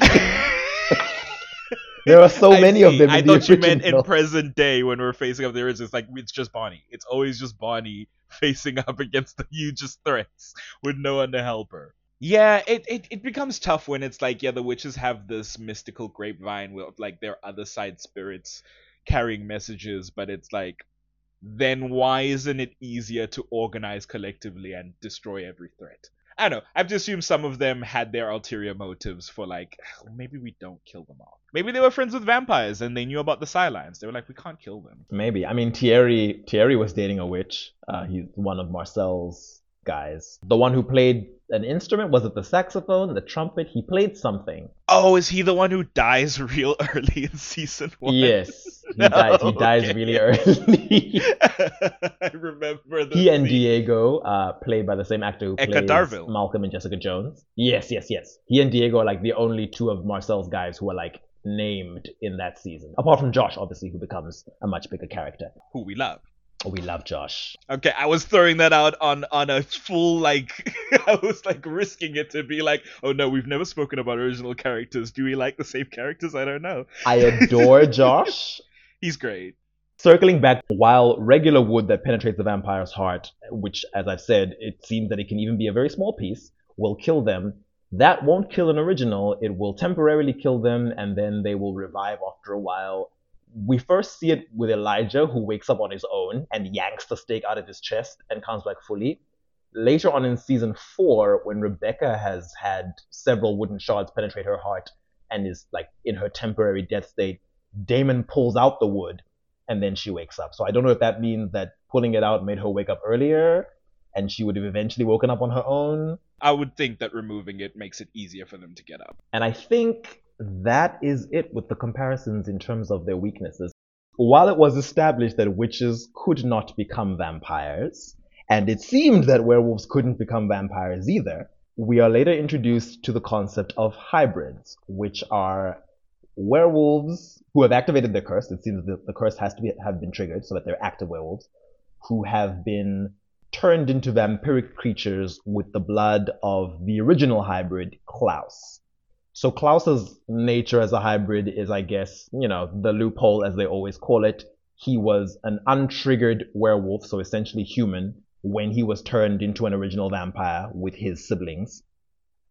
there are so I many of them. In I the thought you meant in present day when we're facing up the originals. It's like it's just Bonnie. It's always just Bonnie facing up against the hugest threats with no one to help her. Yeah, it, it, it becomes tough when it's like, yeah, the witches have this mystical grapevine with like their other side spirits carrying messages, but it's like, then why isn't it easier to organize collectively and destroy every threat? I don't know. I've just assumed some of them had their ulterior motives for like, "Oh, maybe we don't kill them all. Maybe they were friends with vampires and they knew about the Cylines. They were like, we can't kill them. Maybe. I mean, Thierry Thierry was dating a witch. Uh, he's one of Marcel's guys. The one who played an instrument was it the saxophone, the trumpet? He played something. Oh, is he the one who dies real early in season one? Yes, he dies. He dies really early. I remember the he and. Diego, uh, played by the same actor who Eka plays Darville. Malcolm and Jessica Jones. Yes, yes, yes. He and Diego are like the only two of Marcel's guys who are like named in that season. Apart from Josh, obviously, who becomes a much bigger character. who we love. Oh, we love Josh. Okay, I was throwing that out on on a full like I was like risking it to be like, oh no, we've never spoken about original characters. Do we like the same characters? I don't know. I adore Josh. He's great. Circling back, while regular wood that penetrates the vampire's heart, which, as I've said, it seems that it can even be a very small piece, will kill them. That won't kill an original. It will temporarily kill them, and then they will revive after a while. We first see it with Elijah, who wakes up on his own and yanks the stake out of his chest and comes back fully. Later on in season four, when Rebekah has had several wooden shards penetrate her heart and is like in her temporary death state, Damon pulls out the wood and then she wakes up. So I don't know if that means that pulling it out made her wake up earlier and she would have eventually woken up on her own. I would think that removing it makes it easier for them to get up. And I think that is it with the comparisons in terms of their weaknesses. While it was established that witches could not become vampires, and it seemed that werewolves couldn't become vampires either, we are later introduced to the concept of hybrids, which are werewolves who have activated their curse. It seems that the curse has to be, have been triggered so that they're active werewolves, who have been turned into vampiric creatures with the blood of the original hybrid, Klaus. So Klaus's nature as a hybrid is, I guess, you know, the loophole as they always call it. He was an untriggered werewolf, so essentially human, when he was turned into an original vampire with his siblings,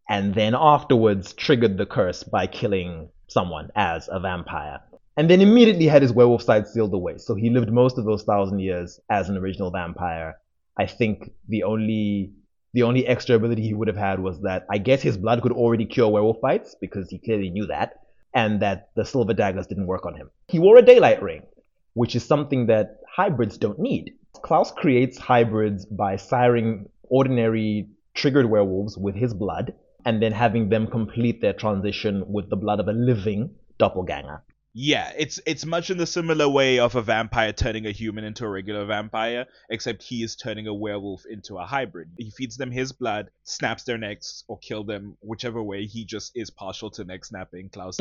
and then afterwards triggered the curse by killing someone as a vampire. And then immediately had his werewolf side sealed away. So he lived most of those thousand years as an original vampire. I think the only the only extra ability he would have had was that I guess his blood could already cure werewolf bites because he clearly knew that, and that the silver daggers didn't work on him. He wore a daylight ring, which is something that hybrids don't need. Klaus creates hybrids by siring ordinary triggered werewolves with his blood, and then having them complete their transition with the blood of a living doppelganger. Yeah, it's it's much in the similar way of a vampire turning a human into a regular vampire, except he is turning a werewolf into a hybrid. He feeds them his blood, snaps their necks, or kill them, whichever way. He just is partial to neck snapping, Klaus.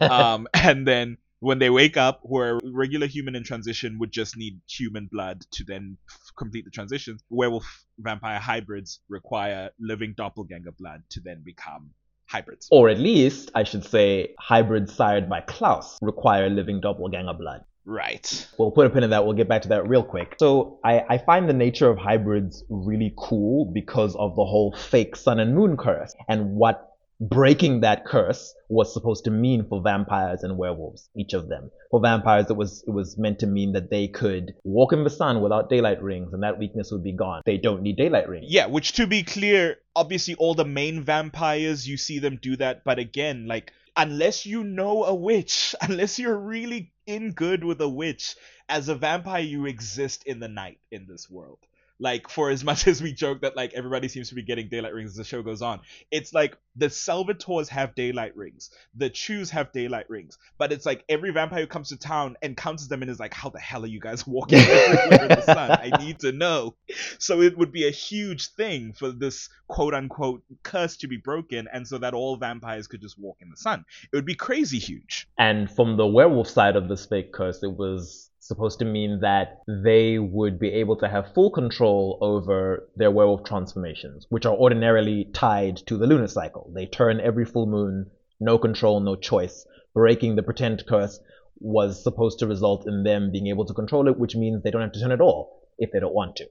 um, and then when they wake up, where a regular human in transition would just need human blood to then f- complete the transition, werewolf vampire hybrids require living doppelganger blood to then become hybrids. or at least, I should say, hybrids sired by Klaus require living doppelganger blood. Right. We'll put a pin in that. We'll get back to that real quick. So I, I find the nature of hybrids really cool because of the whole fake sun and moon curse and what breaking that curse was supposed to mean for vampires and werewolves, each of them. For vampires, it was it was meant to mean that they could walk in the sun without daylight rings, and that weakness would be gone. They don't need daylight rings. Yeah, which to be clear, obviously all the main vampires you see them do that, but again, like unless you know a witch, unless you're really in good with a witch, as a vampire you exist in the night in this world. Like for as much as we joke that like everybody seems to be getting daylight rings as the show goes on, it's like the Salvatores have daylight rings, the Chews have daylight rings, but it's like every vampire who comes to town encounters them and is like, "How the hell are you guys walking everywhere in the sun? I need to know." So it would be a huge thing for this quote unquote curse to be broken, and so that all vampires could just walk in the sun. It would be crazy huge. And from the werewolf side of this fake curse, it was supposed to mean that they would be able to have full control over their werewolf transformations, which are ordinarily tied to the lunar cycle. They turn every full moon, no control, no choice. Breaking the pretend curse was supposed to result in them being able to control it, which means they don't have to turn at all if they don't want to.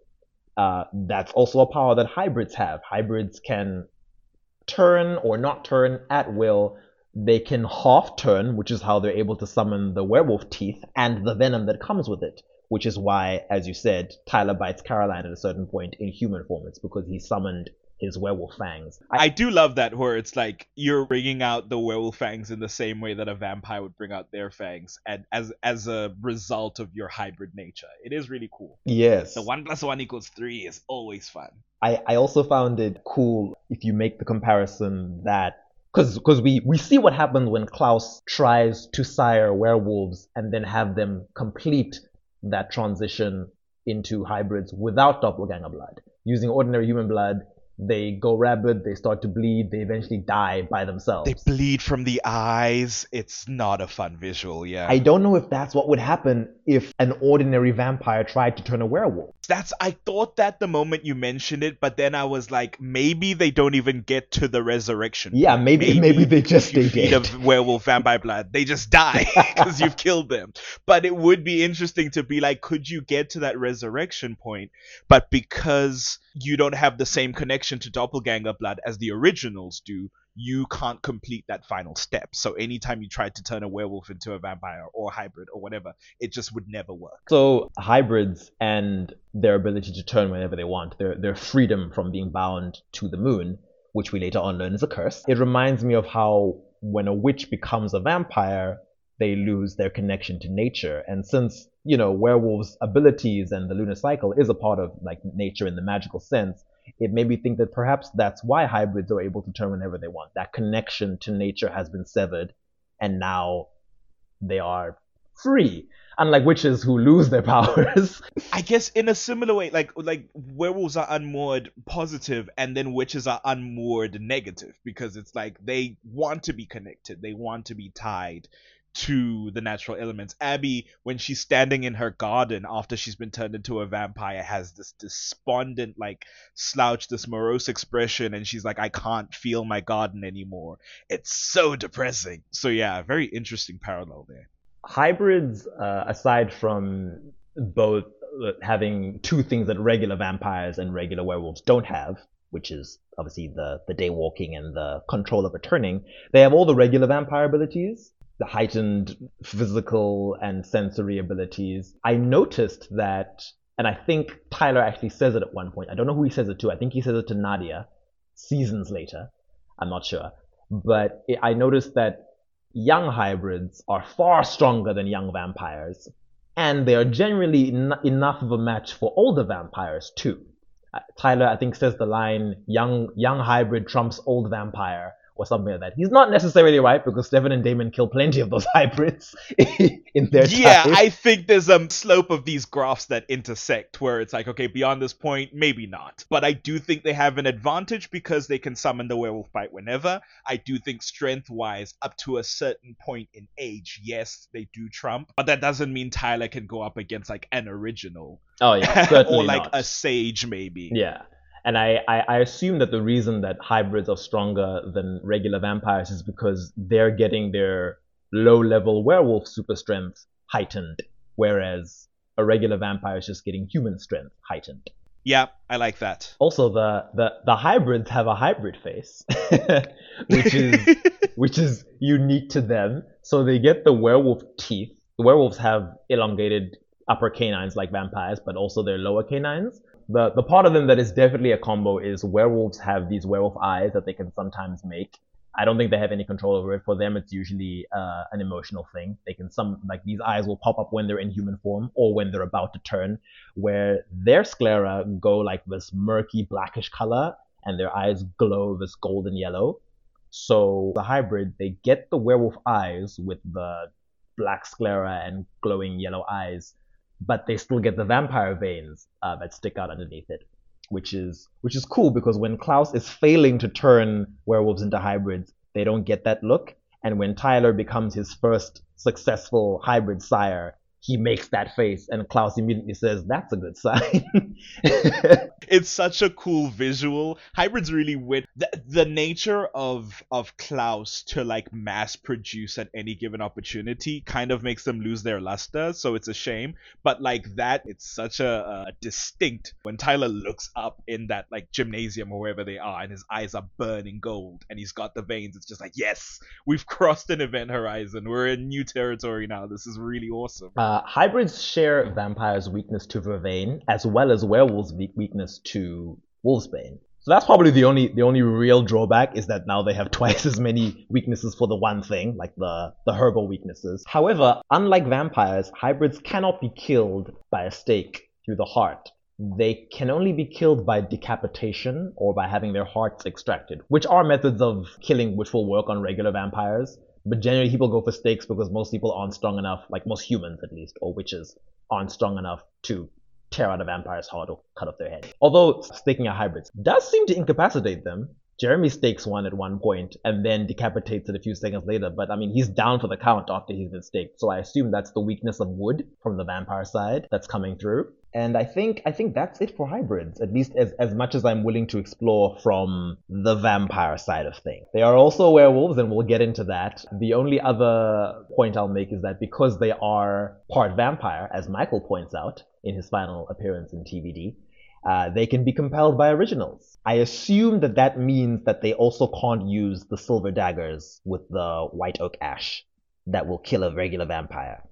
Uh, that's also a power that hybrids have. Hybrids can turn or not turn at will. They can half turn, which is how they're able to summon the werewolf teeth and the venom that comes with it. Which is why, as you said, Tyler bites Caroline at a certain point in human form. It's because he summoned his werewolf fangs. I do love that where it's like you're bringing out the werewolf fangs in the same way that a vampire would bring out their fangs, and as as a result of your hybrid nature. It is really cool. Yes. The one plus one equals three is always fun. I, I also found it cool if you make the comparison that because because we we see what happens when Klaus tries to sire werewolves and then have them complete that transition into hybrids without doppelganger blood using ordinary human blood they go rabid they start to bleed they eventually die by themselves They bleed from the eyes. It's not a fun visual, yeah. I don't know if that's what would happen if an ordinary vampire tried to turn a werewolf. That's I thought that the moment you mentioned it, but then I was like, maybe they don't even get to the resurrection. Yeah, maybe maybe, they just you stay feed dead. a werewolf vampire blood, they just die because you've killed them. But it would be interesting to be like, could you get to that resurrection point? But because you don't have the same connection to doppelganger blood as the originals do, you can't complete that final step. So anytime you try to turn a werewolf into a vampire or hybrid or whatever, it just would never work. So hybrids and their ability to turn whenever they want, their their freedom from being bound to the moon, which we later on learn is a curse. It reminds me of how when a witch becomes a vampire, they lose their connection to nature. And since, you know, werewolves' abilities and the lunar cycle is a part of like nature in the magical sense, it made me think that perhaps that's why hybrids are able to turn whenever they want. That connection to nature has been severed, and now they are free. Unlike witches who lose their powers. I guess in a similar way, like like werewolves are unmoored positive, and then witches are unmoored negative because it's like they want to be connected, they want to be tied to the natural elements. Abby, when she's standing in her garden after she's been turned into a vampire, has this despondent, like slouch, this morose expression, and she's like, "I can't feel my garden anymore." It's so depressing. So yeah, very interesting parallel there. hybrids, uh, aside from both uh, having two things that regular vampires and regular werewolves don't have, which is obviously the, the day walking and the control of returning, they have all the regular vampire abilities, the heightened physical and sensory abilities. I noticed that, and I think Tyler actually says it at one point. I don't know who he says it to. I think he says it to Nadia seasons later. I'm not sure. But I noticed that young hybrids are far stronger than young vampires, and they are generally en- enough of a match for older vampires too. Uh, Tyler, I think, says the line "young young hybrid trumps old vampire," or something like that. He's not necessarily right because Stefan and Damon kill plenty of those hybrids in their yeah, time. I think there's a slope of these graphs that intersect where it's like, okay, beyond this point, maybe not. But I do think they have an advantage because they can summon the werewolf bite whenever. I do think strength wise, up to a certain point in age, yes, they do trump. But that doesn't mean Tyler can go up against like an original. oh yeah, certainly or like not. a sage, maybe. Yeah. And I, I, I assume that the reason that hybrids are stronger than regular vampires is because they're getting their low level werewolf super strength heightened, whereas a regular vampire is just getting human strength heightened. Yeah, I like that. Also, the, the, the hybrids have a hybrid face, which is which is unique to them. So they get the werewolf teeth. The werewolves have elongated upper canines like vampires, but also their lower canines. The the part of them that is definitely a combo is werewolves have these werewolf eyes that they can sometimes make. I don't think they have any control over it. For them, it's usually uh, an emotional thing. They can some like these eyes will pop up when they're in human form or when they're about to turn. Where their sclera go like this murky blackish color, and their eyes glow this golden yellow. So the hybrid, they get the werewolf eyes with the black sclera and glowing yellow eyes, but they still get the vampire veins uh, that stick out underneath it, which is which is cool because when Klaus is failing to turn werewolves into hybrids, they don't get that look, and when Tyler becomes his first successful hybrid sire, he makes that face, and Klaus immediately says, "That's a good sign." it's such a cool visual. Hybrids really win. The, the nature of of Klaus to like mass produce at any given opportunity kind of makes them lose their luster. So it's a shame. But like that, it's such a, a distinct when Tyler looks up in that like gymnasium or wherever they are, and his eyes are burning gold, and he's got the veins. It's just like yes, we've crossed an event horizon. We're in new territory now. This is really awesome. Uh, Uh, hybrids share vampires' weakness to vervain, as well as werewolves' weakness to wolfsbane. So that's probably the only the only real drawback is that now they have twice as many weaknesses for the one thing, like the the herbal weaknesses. However, unlike vampires, hybrids cannot be killed by a stake through the heart. They can only be killed by decapitation or by having their hearts extracted, which are methods of killing which will work on regular vampires. But generally, people go for stakes because most people aren't strong enough, like most humans at least, or witches, aren't strong enough to tear out a vampire's heart or cut off their head. Although staking a hybrid does seem to incapacitate them. Jeremy stakes one at one point and then decapitates it a few seconds later, but I mean, he's down for the count after he's been staked, so I assume that's the weakness of wood from the vampire side that's coming through. And I think I think that's it for hybrids, at least as, as much as I'm willing to explore from the vampire side of things. They are also werewolves, and we'll get into that. The only other point I'll make is that because they are part vampire, as Mikael points out in his final appearance in TVD, uh, they can be compelled by originals. I assume that that means that they also can't use the silver daggers with the white oak ash that will kill a regular vampire.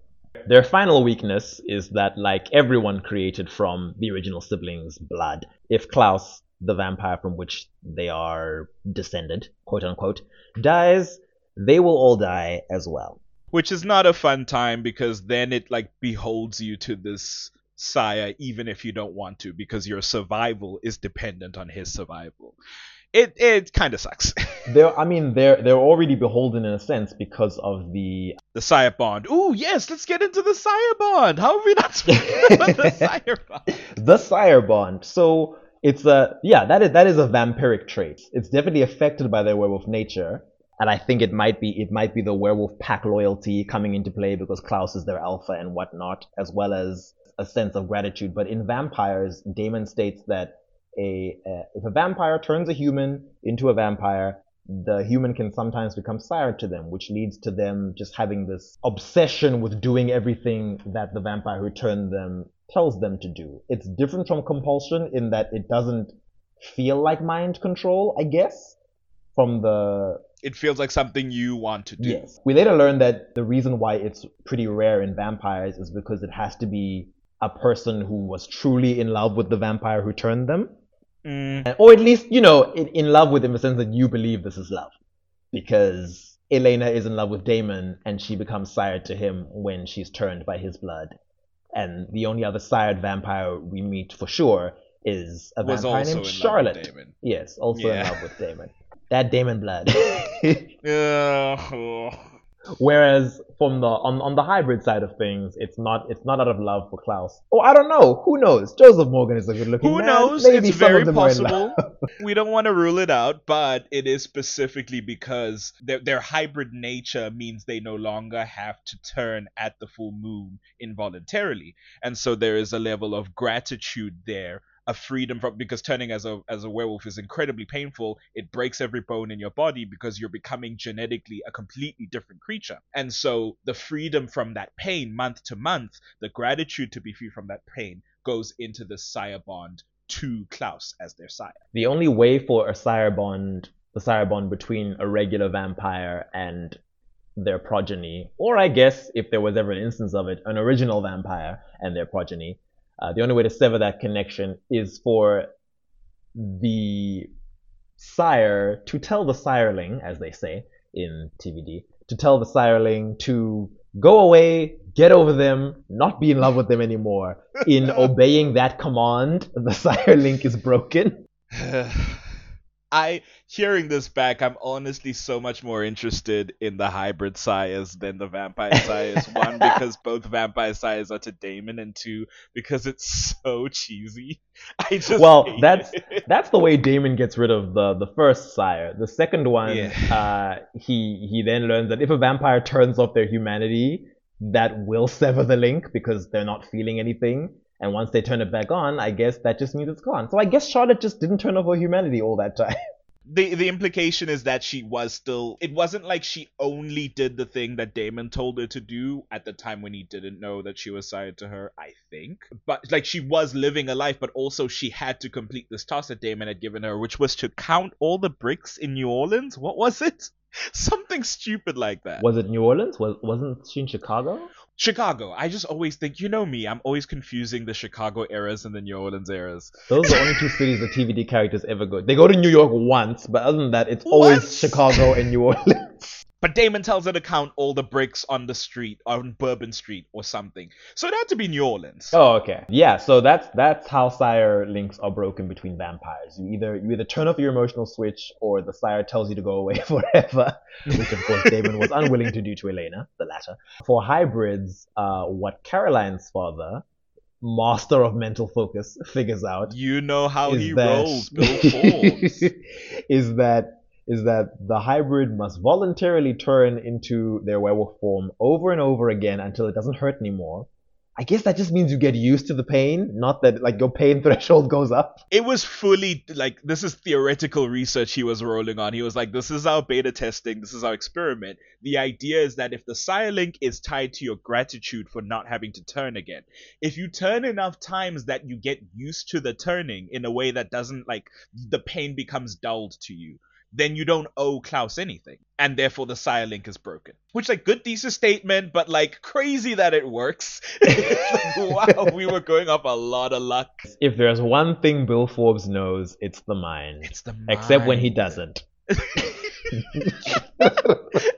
Their final weakness is that, like everyone created from the original siblings' blood, if Klaus, the vampire from which they are descended, quote unquote, dies, they will all die as well. which is not a fun time because then it like beholds you to this sire even if you don't want to because your survival is dependent on his survival it it kind of sucks They're, I mean, they're they're already beholden in a sense because of the the sire bond Ooh, yes let's get into the sire bond how have we not spoken about the sire bond the sire bond. So it's a yeah, that is that is a vampiric trait. It's definitely affected by their werewolf nature, and I think it might be it might be the werewolf pack loyalty coming into play because Klaus is their alpha and whatnot, as well as a sense of gratitude. But in vampires, Damon states that a uh, if a vampire turns a human into a vampire, the human can sometimes become sire to them, which leads to them just having this obsession with doing everything that the vampire who turned them tells them to do. It's different from compulsion in that it doesn't feel like mind control, I guess, from the it feels like something you want to do Yes. We later learn that the reason why it's pretty rare in vampires is because it has to be a person who was truly in love with the vampire who turned them. Mm, Or at least, you know, in, in love with him in the sense that you believe this is love. Because Elena is in love with Damon and she becomes sired to him when she's turned by his blood. And the only other sired vampire we meet for sure is a was vampire named Charlotte. Yes, also Yeah. in love with Damon. that Damon blood. Uh, Whereas from the on, on the hybrid side of things, it's not it's not out of love for Klaus. Oh, I don't know. Who knows? Joseph Morgan is a good looking Who man. knows? Maybe it's very of them are in love. possible. we don't want to rule it out, but it is specifically because their their hybrid nature means they no longer have to turn at the full moon involuntarily, and so there is a level of gratitude there, a freedom from because turning as a as a werewolf is incredibly painful. It breaks every bone in your body because you're becoming genetically a completely different creature, and so the freedom from that pain month to month, the gratitude to be free from that pain goes into the sire bond to Klaus as their sire. The only way for a sire bond, the sire bond between a regular vampire and their progeny, or I guess if there was ever an instance of it, an original vampire and their progeny, uh, the only way to sever that connection is for the sire to tell the sireling, as they say in TVD, to tell the sireling to go away, get over them, not be in love with them anymore. In obeying that command, the sireling is broken. I hearing this back, I'm honestly so much more interested in the hybrid sires than the vampire sires. One, because both vampire sires are to Damon, and two, because it's so cheesy. I just Well, that's it. that's the way Damon gets rid of the the first sire. The second one, Yeah. uh, he he then learns that if a vampire turns off their humanity, that will sever the link because they're not feeling anything. And once they turn it back on, I guess that just means it's gone. So I guess Charlotte just didn't turn off her humanity all that time. the the implication is that she was still it wasn't like she only did the thing that Damon told her to do at the time when he didn't know that she was sired to her, I think. But like she was living a life, but also she had to complete this task that Damon had given her, which was to count all the bricks in New Orleans. What was it? Something stupid like that. Was it New Orleans? Was wasn't she in Chicago? Chicago. I just always think, you know me, I'm always confusing the Chicago eras and the New Orleans eras. Those are the only two cities the TVD characters ever go. They go to New York once, but other than that, it's always? Chicago and New Orleans. But Damon tells her to count all the bricks on the street, on Bourbon Street or something. So it had to be New Orleans. Oh, okay. Yeah, so that's that's how sire links are broken between vampires. You either you either turn off your emotional switch or the sire tells you to go away forever, which of course Damon was unwilling to do to Elena, the latter. For hybrids, uh, what Caroline's father, master of mental focus, figures out You know how he that, rolls, Bill Forbes. is that is that the hybrid must voluntarily turn into their werewolf form over and over again until it doesn't hurt anymore. I guess that just means you get used to the pain, not that like your pain threshold goes up. it was fully like this is theoretical research he was rolling on. He was like, this is our beta testing, this is our experiment. The idea is that if the sire link is tied to your gratitude for not having to turn again, if you turn enough times that you get used to the turning in a way that doesn't like the pain becomes dulled to you, then you don't owe Klaus anything. And therefore the sire link is broken. Which like good thesis statement, but like crazy that it works. Like, wow, we were going off a lot of luck. If there's one thing Bill Forbes knows, it's the mind. It's the mind. Except when he doesn't.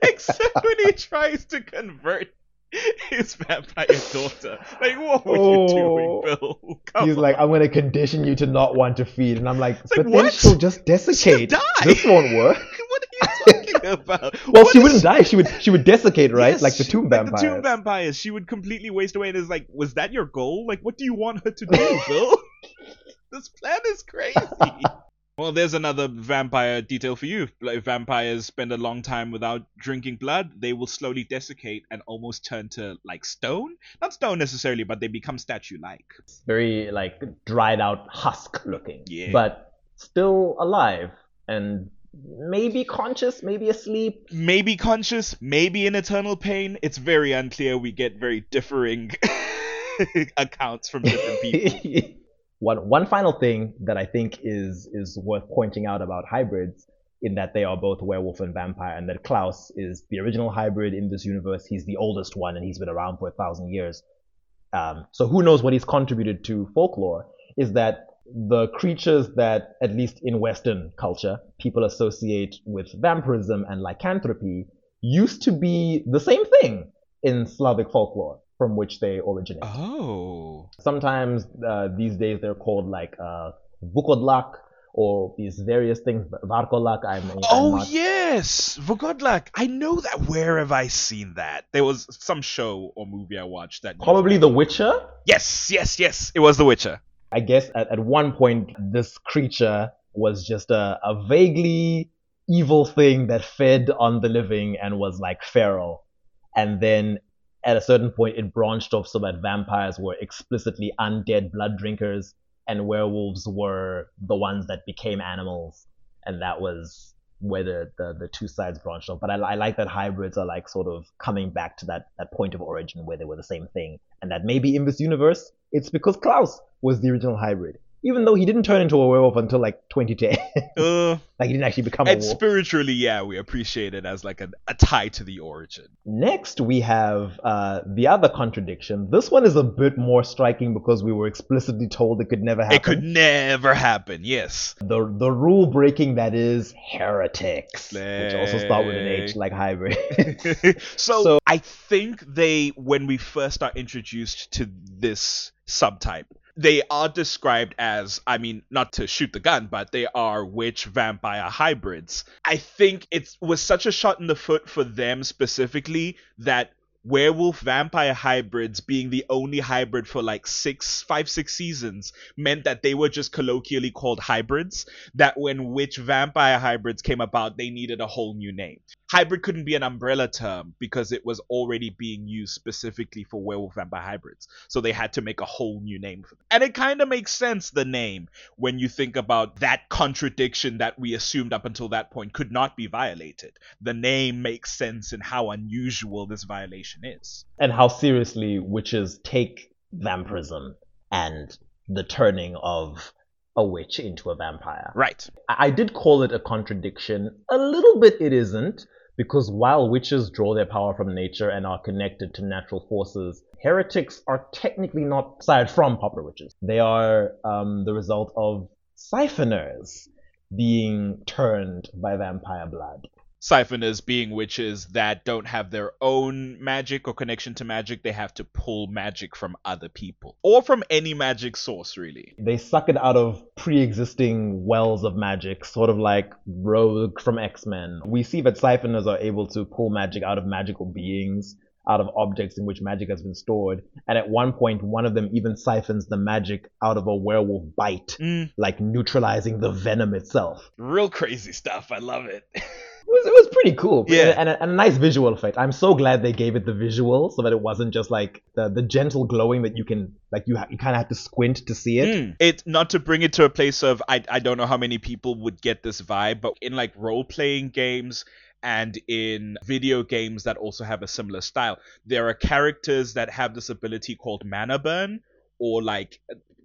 Except when he tries to convert his vampire daughter. Like, what were Oh. you doing, Bill? Come He's on. like, I'm gonna condition you to not want to feed, and I'm like, like, but then what? she'll just desiccate. die. This won't work. what are you talking about? Well, What she wouldn't die. She would she would desiccate, right? Yes, like the tomb like the tomb vampires. She would completely waste away. And is like, was that your goal? Like, what do you want her to do, Bill? this plan is crazy. Well, there's another vampire detail for you. Like, vampires spend a long time without drinking blood, they will slowly desiccate and almost turn to like stone. Not stone necessarily, but they become statue-like. very like dried out husk looking. Yeah. But still alive and maybe conscious, maybe asleep. Maybe conscious, maybe in eternal pain. It's very unclear. We get very differing accounts from different people. one one final thing that I think is is worth pointing out about hybrids in that they are both werewolf and vampire and that Klaus is the original hybrid in this universe. He's the oldest one and he's been around for a thousand years. Um, so who knows what he's contributed to folklore is that the creatures that, at least in Western culture, people associate with vampirism and lycanthropy used to be the same thing in Slavic folklore from which they originate. Oh. Sometimes uh, these days they're called like uh, Vukodlak or these various things. Varkolak, I'm, I'm Oh not yes, Vogodlak. I know that. Where have I seen that? There was some show or movie I watched that. probably The Witcher. Yes, yes, yes. It was The Witcher. I guess at, at one point this creature was just a, a vaguely evil thing that fed on the living and was like feral. And then at a certain point it branched off so that vampires were explicitly undead blood drinkers and werewolves were the ones that became animals. And that was where the, the, the two sides branched off. But I, I like that hybrids are like sort of coming back to that, that point of origin where they were the same thing. And that maybe in this universe, it's because Klaus was the original hybrid. Even though he didn't turn into a werewolf until like 2010. Uh, like he didn't actually become a and wolf. spiritually, yeah, we appreciate it as like a, a tie to the origin. Next, we have uh, the other contradiction. This one is a bit more striking because we were explicitly told it could never happen. It could never happen. Yes. the the rule breaking that is heretics, which also start with an H, like hybrid. so, So- I think they, when we first are introduced to this subtype, they are described as, I mean, not to shoot the gun, but they are witch vampire hybrids. I think it was such a shot in the foot for them specifically that werewolf vampire hybrids being the only hybrid for like six five six seasons meant that they were just colloquially called hybrids that when witch vampire hybrids came about they needed a whole new name hybrid couldn't be an umbrella term because it was already being used specifically for werewolf vampire hybrids. So they had to make a whole new name for them. And it kind of makes sense the name when you think about that contradiction that we assumed up until that point could not be violated. The name makes sense in how unusual this violation is. And how seriously witches take vampirism and the turning of a witch into a vampire. right. I I did call it a contradiction. A little bit it isn't, because while witches draw their power from nature and are connected to natural forces, heretics are technically not aside from popular witches. They are um, the result of siphoners being turned by vampire blood. Siphoners being witches that don't have their own magic or connection to magic they have to pull magic from other people or from any magic source really They suck it out of pre-existing wells of magic, sort of like Rogue from X-Men. We see that siphoners are able to pull magic out of magical beings, out of objects in which magic has been stored. And at one point, one of them even siphons the magic out of a werewolf bite, Mm, like neutralizing the venom itself. real crazy stuff i love it It was, it was pretty cool. Yeah. And a, and a nice visual effect. I'm so glad they gave it the visual so that it wasn't just like the, the gentle glowing that you can, like you, ha- you kind of have to squint to see it. Mm. It not to bring it to a place of I I don't know how many people would get this vibe, but in like role playing games and in video games that also have a similar style, there are characters that have this ability called mana burn, or like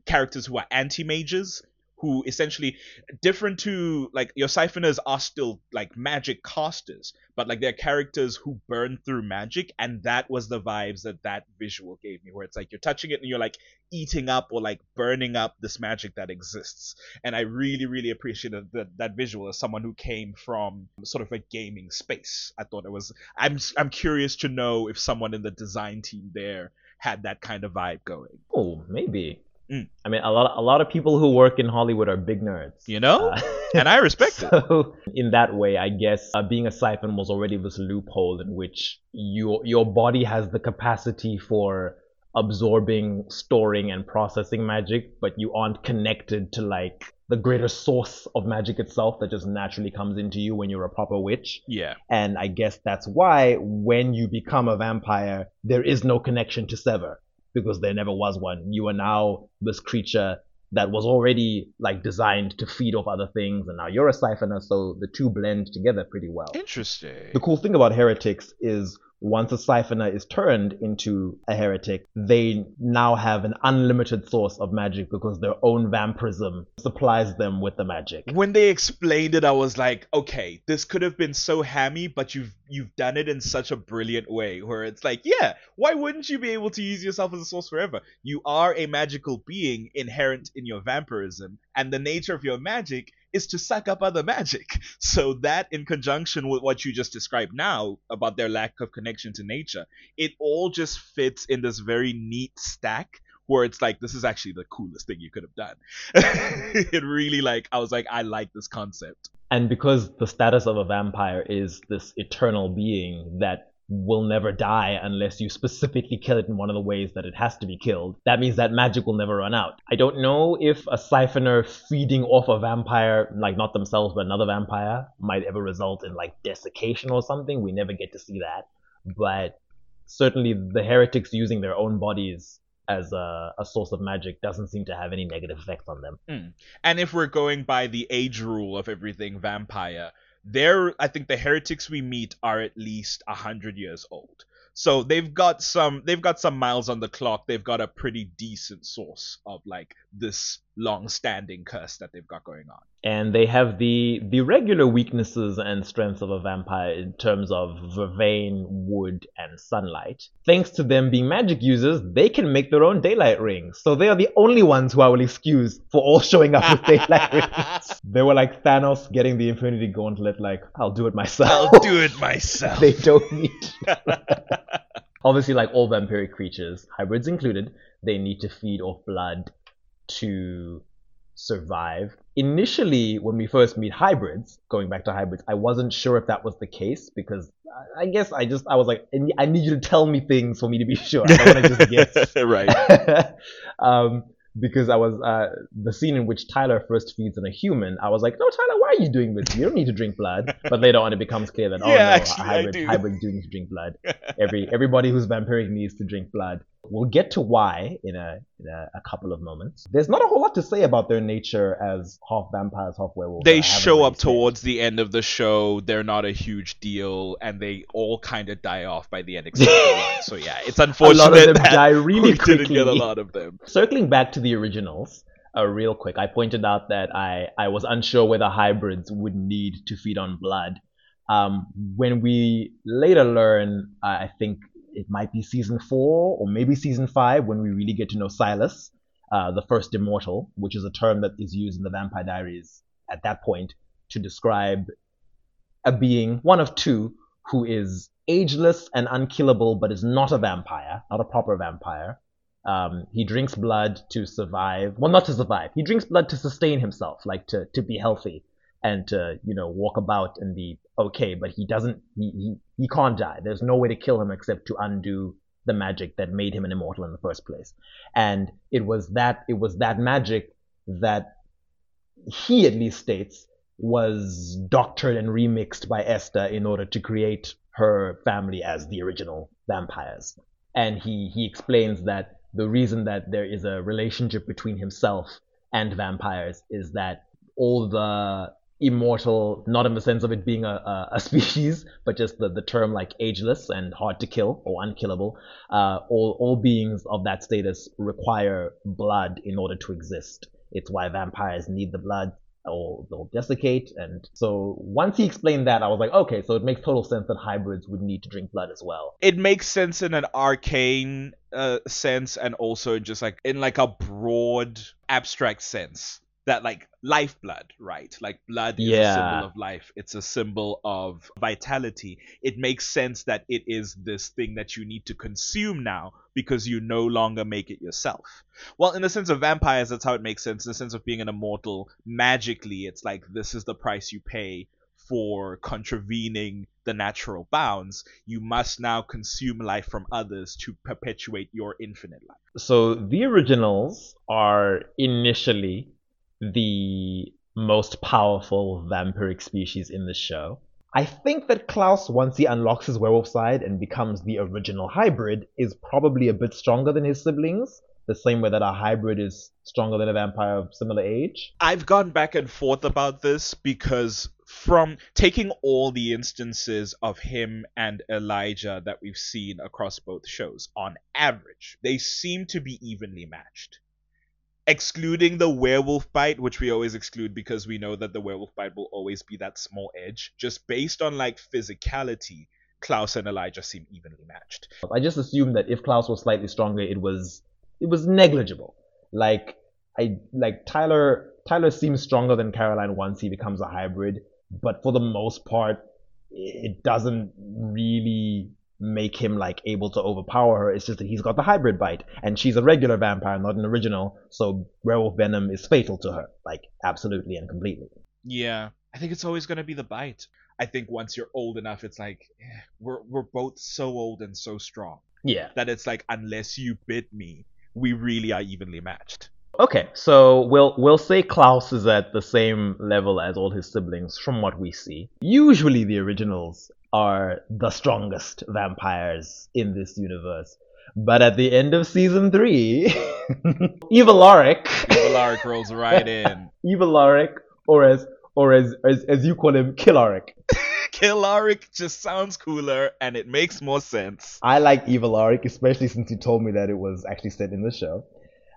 characters who are anti mages who essentially different to like your siphoners are still like magic casters but like they're characters who burn through magic and that was the vibes that that visual gave me where it's like you're touching it and you're like eating up or like burning up this magic that exists. And i really really appreciated that, that visual as someone who came from sort of a gaming space. I thought it was i'm i'm curious to know if someone in the design team there had that kind of vibe going. Oh, maybe. Mm. I mean, a lot, a lot of people who work in Hollywood are big nerds. you know Uh, and i respect it in that way, I guess uh, being a siphon was already this loophole in which your your body has the capacity for absorbing, storing, and processing magic, but you aren't connected to like the greater source of magic itself that just naturally comes into you when you're a proper witch. yeah And I guess that's why when you become a vampire, there is no connection to sever because there never was one. You are now this creature that was already like designed to feed off other things, and now you're a siphoner, so the two blend together pretty well. interesting The cool thing about heretics is once a siphoner is turned into a heretic, they now have an unlimited source of magic because their own vampirism supplies them with the magic. when they explained it i was like okay this could have been so hammy but you've you've done it in such a brilliant way where it's like yeah why wouldn't you be able to use yourself as a source forever you are a magical being inherent in your vampirism and the nature of your magic is to suck up other magic so that in conjunction with what you just described now about their lack of connection to nature it all just fits in this very neat stack where it's like this is actually the coolest thing you could have done. it really like I was like I like this concept. And because the status of a vampire is this eternal being that will never die unless you specifically kill it in one of the ways that it has to be killed. That means that magic will never run out. I don't know if a siphoner feeding off a vampire, like not themselves but another vampire, might ever result in like desiccation or something. We never get to see that. But certainly the heretics using their own bodies as a, a source of magic doesn't seem to have any negative effects on them. Hmm. And if we're going by the age rule of everything vampire, they're I think the heretics we meet are at least a hundred years old. So they've got some they've got some miles on the clock. They've got a pretty decent source of like this long standing curse that they've got going on. and they have the the regular weaknesses and strengths of a vampire in terms of vervain, wood, and sunlight. Thanks to them being magic users, they can make their own daylight rings. So they are the only ones who I will excuse for all showing up with daylight rings. They were like Thanos getting the Infinity Gauntlet, like I'll do it myself. I'll do it myself. they don't need. Obviously, like all vampiric creatures, hybrids included, they need to feed off blood to survive. Initially, when we first meet hybrids, going back to hybrids, I wasn't sure if that was the case because I- guess I just I was like, I need- I need you to tell me things for me to be sure. I don't want to just guess. right. um, because I was uh, the scene in which Tyler first feeds on a human. I was like, no, Tyler, why are you doing this? You don't need to drink blood. But later on, it becomes clear that oh Yeah, no, actually, hybrid, do. hybrids do need to drink blood. Every everybody who's vampiric needs to drink blood. We'll get to why in a in a, a couple of moments. There's not a whole lot to say about their nature as half vampires, half werewolves. they show up towards the end of the show. They're not a huge deal, and they all kind of die off by the end. Except for one. So yeah, it's unfortunate a lot of them that die really we quickly. didn't get a lot of them. Circling back to the originals, uh, real quick, I pointed out that I, I was unsure whether hybrids would need to feed on blood. Um, when we later learn, uh, I think it might be season four or maybe season five, when we really get to know Silas, uh, the first immortal, which is a term that is used in the Vampire Diaries at that point to describe a being, one of two, who is ageless and unkillable, but is not a vampire, not a proper vampire. Um, he drinks blood to survive. Well, not to survive. He drinks blood to sustain himself, like to, to be healthy and to, you know, walk about and be okay. But he doesn't, he, he, he can't die. There's no way to kill him except to undo the magic that made him an immortal in the first place. And it was that, it was that magic that he at least states was doctored and remixed by Esther in order to create her family as the original vampires. And he, he explains that the reason that there is a relationship between himself and vampires is that all the immortal, not in the sense of it being a, a, a species, but just the, the term like ageless and hard to kill or unkillable, uh, all, all beings of that status require blood in order to exist. It's why vampires need the blood or they'll desiccate. And so once he explained that, I was like, okay, so it makes total sense that hybrids would need to drink blood as well. It makes sense in an arcane uh, sense, and also just like in like a broad, abstract sense. That like lifeblood, right? Like blood is a Yeah. symbol of life. It's a symbol of vitality. It makes sense that it is this thing that you need to consume now because you no longer make it yourself. Well, in the sense of vampires, that's how it makes sense. In the sense of being an immortal, magically, it's like this is the price you pay for contravening the natural bounds. You must now consume life from others to perpetuate your infinite life. So the originals are initially the most powerful vampiric species in the show. I think that Klaus, once he unlocks his werewolf side and becomes the original hybrid, is probably a bit stronger than his siblings, the same way that a hybrid is stronger than a vampire of similar age. I've gone back and forth about this because from taking all the instances of him and Elijah that we've seen across both shows, on average, they seem to be evenly matched. Excluding the werewolf bite, which we always exclude because we know that the werewolf bite will always be that small edge, just based on like physicality, Klaus and Elijah seem evenly matched. I just assumed that if Klaus was slightly stronger, it was it was negligible. Like I like Tyler Tyler seems stronger than Caroline once he becomes a hybrid, but for the most part, it doesn't really make him like able to overpower her. It's just that he's got the hybrid bite, and she's a regular vampire, not an original. So werewolf venom is fatal to her, like absolutely and completely. Yeah, I think it's always gonna be the bite. I think once you're old enough, it's like eh, we're we're both so old and so strong Yeah. that it's like unless you bit me, we really are evenly matched. Okay, so we'll we'll say Klaus is at the same level as all his siblings from what we see. Usually the originals are the strongest vampires in this universe. But at the end of season three, Eva Lorick, Valaric rolls right in. Eva Lorick, or as or as, as as you call him, Killarick. Killaric just sounds cooler and it makes more sense. I like Eva Lorick, especially since you told me that it was actually said in the show.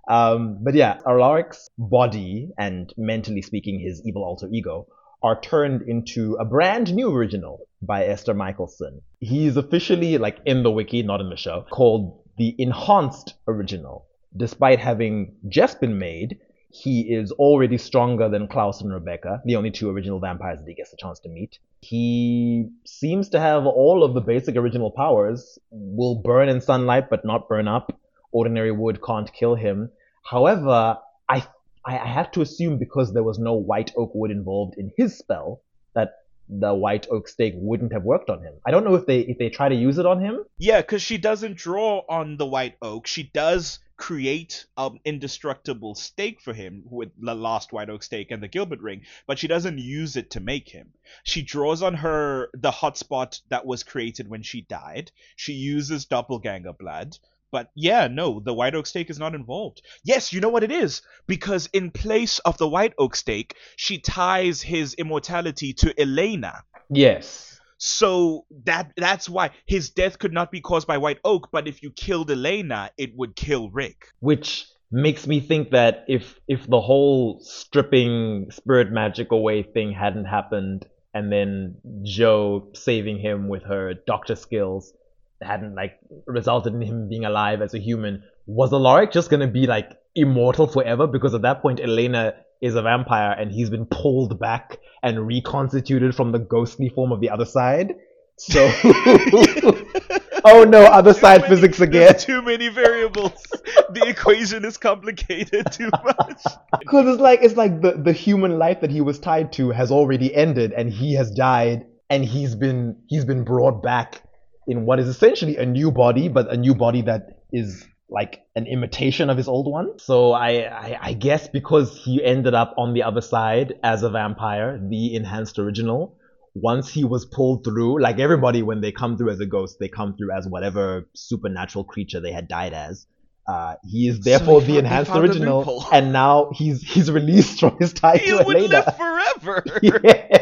Um, but yeah, Alaric's body and mentally speaking, his evil alter ego are turned into a brand new original by Esther Mikaelson. He is officially, like in the wiki, not in the show, called the Enhanced Original. Despite having just been made, he is already stronger than Klaus and Rebekah, the only two original vampires that he gets a chance to meet. He seems to have all of the basic original powers, will burn in sunlight but not burn up. Ordinary wood can't kill him. However, I I I have to assume because there was no white oak wood involved in his spell that the white oak stake wouldn't have worked on him. I don't know if they if they try to use it on him. Yeah, because she doesn't draw on the white oak. She does create an indestructible stake for him with the last white oak stake and the Gilbert ring, but she doesn't use it to make him. She draws on her the hotspot that was created when she died. She uses doppelganger blood. But yeah, no, the white oak stake is not involved. Yes, you know what it is? Because in place of the white oak stake, she ties his immortality to Elena. Yes. So that that's why his death could not be caused by White Oak, but if you killed Elena, it would kill Rick. which makes me think that if if the whole stripping spirit magic away thing hadn't happened and then Jo saving him with her doctor skills hadn't like resulted in him being alive as a human was Alaric just gonna be like immortal forever because at that point Elena is a vampire and he's been pulled back and reconstituted from the ghostly form of the other side so oh no other side many- physics again too many variables. the equation is complicated too much. Because it's like it's like the, the human life that he was tied to has already ended and he has died and he's been he's been brought back in what is essentially a new body, but a new body that is like an imitation of his old one. So I, I I guess because he ended up on the other side as a vampire, the enhanced original, once he was pulled through, like everybody when they come through as a ghost, they come through as whatever supernatural creature they had died as. Uh, he is therefore he the enhanced original, and now he's he's released from his tie he would Elena. live forever. Yes.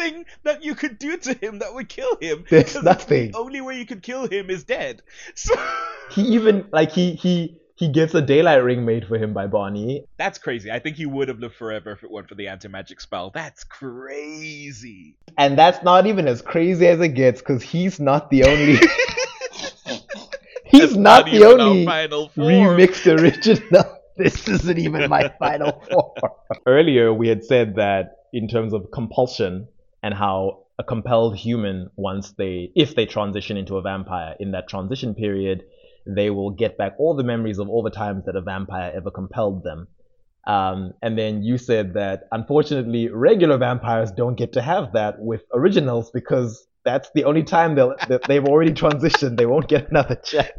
There's nothing that you could do to him that would kill him. There's 'cause nothing. The only way you could kill him is dead. So He even like he he he gets a daylight ring made for him by Bonnie. that's crazy. I think he would have lived forever if it weren't for the anti-magic spell. That's crazy. And that's not even as crazy as it gets because he's not the only he's That's not, the only final remixed original. this isn't even my final form. Earlier we had said that in terms of compulsion and how a compelled human once they if they transition into a vampire in that transition period they will get back all the memories of all the times that a vampire ever compelled them. Um, and then you said that unfortunately regular vampires don't get to have that with originals because that's the only time they'll that they've already transitioned. They won't get another chance.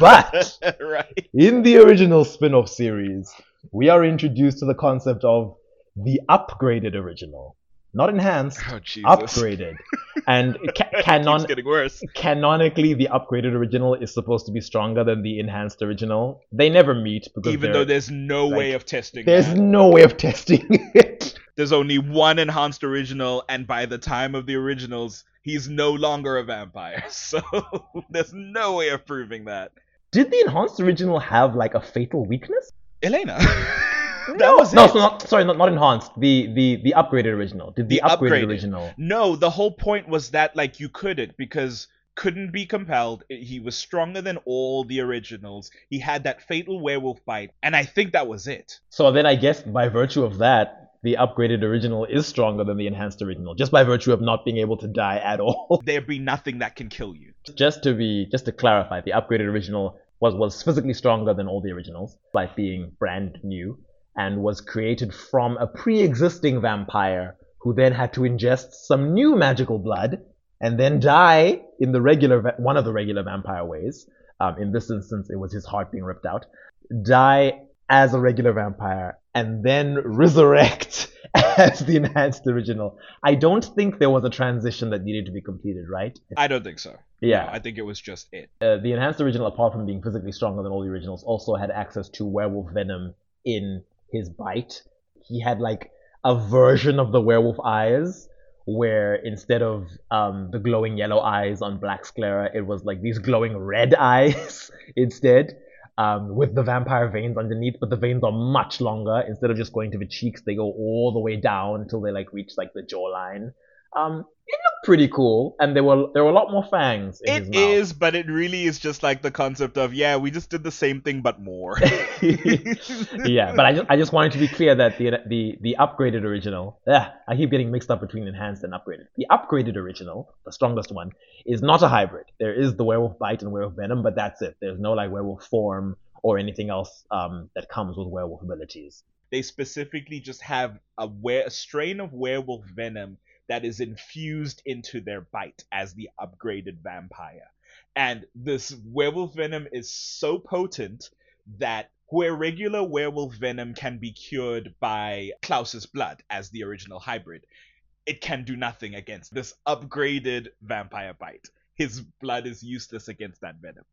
But right. in the original spin-off series, we are introduced to the concept of the upgraded original, not enhanced, Oh upgraded. And ca- canon getting worse. canonically, the upgraded original is supposed to be stronger than the enhanced original. They never meet because Even though there's no way of testing there's that. no way of testing it. There's only one enhanced original, and by the time of the originals, he's no longer a vampire. So there's no way of proving that. Did the enhanced original have like a fatal weakness? Elena. that no, was no, it. so not, sorry, not, not enhanced. The the the upgraded original. Did the, The upgraded, upgraded. original? No, the whole point was that like you couldn't because couldn't be compelled. He was stronger than all the originals. He had that fatal werewolf bite, and I think that was it. So then I guess by virtue of that, the upgraded original is stronger than the enhanced original, just by virtue of not being able to die at all. There be nothing that can kill you. just to be just to clarify, the upgraded original was was physically stronger than all the originals, like being brand new, and was created from a pre-existing vampire who then had to ingest some new magical blood and then die in the regular va- one of the regular vampire ways. Um, in this instance, it was his heart being ripped out. Die as a regular vampire and then resurrect as the enhanced original. I don't think there was a transition that needed to be completed, right? I don't think so. Yeah. No, I think it was just it. Uh, the enhanced original, apart from being physically stronger than all the originals, also had access to werewolf venom in his bite. He had like a version of the werewolf eyes, where instead of um, the glowing yellow eyes on Black Sclera, it was like these glowing red eyes instead, um, with the vampire veins underneath. But the veins are much longer. Instead of just going to the cheeks, they go all the way down until they like reach like the jawline. Um, it looked pretty cool, and there were there were a lot more fangs. In his mouth. is, but it really is just like the concept of yeah, we just did the same thing but more. yeah, but I just I just wanted to be clear that the the the upgraded original, yeah, I keep getting mixed up between enhanced and upgraded. The upgraded original, the strongest one, is not a hybrid. There is the werewolf bite and werewolf venom, but that's it. There's no like werewolf form or anything else um, that comes with werewolf abilities. They specifically just have a, were- a strain of werewolf venom that is infused into their bite as the upgraded vampire. And this werewolf venom is so potent that where regular werewolf venom can be cured by Klaus's blood as the original hybrid, it can do nothing against this upgraded vampire bite. His blood is useless against that venom.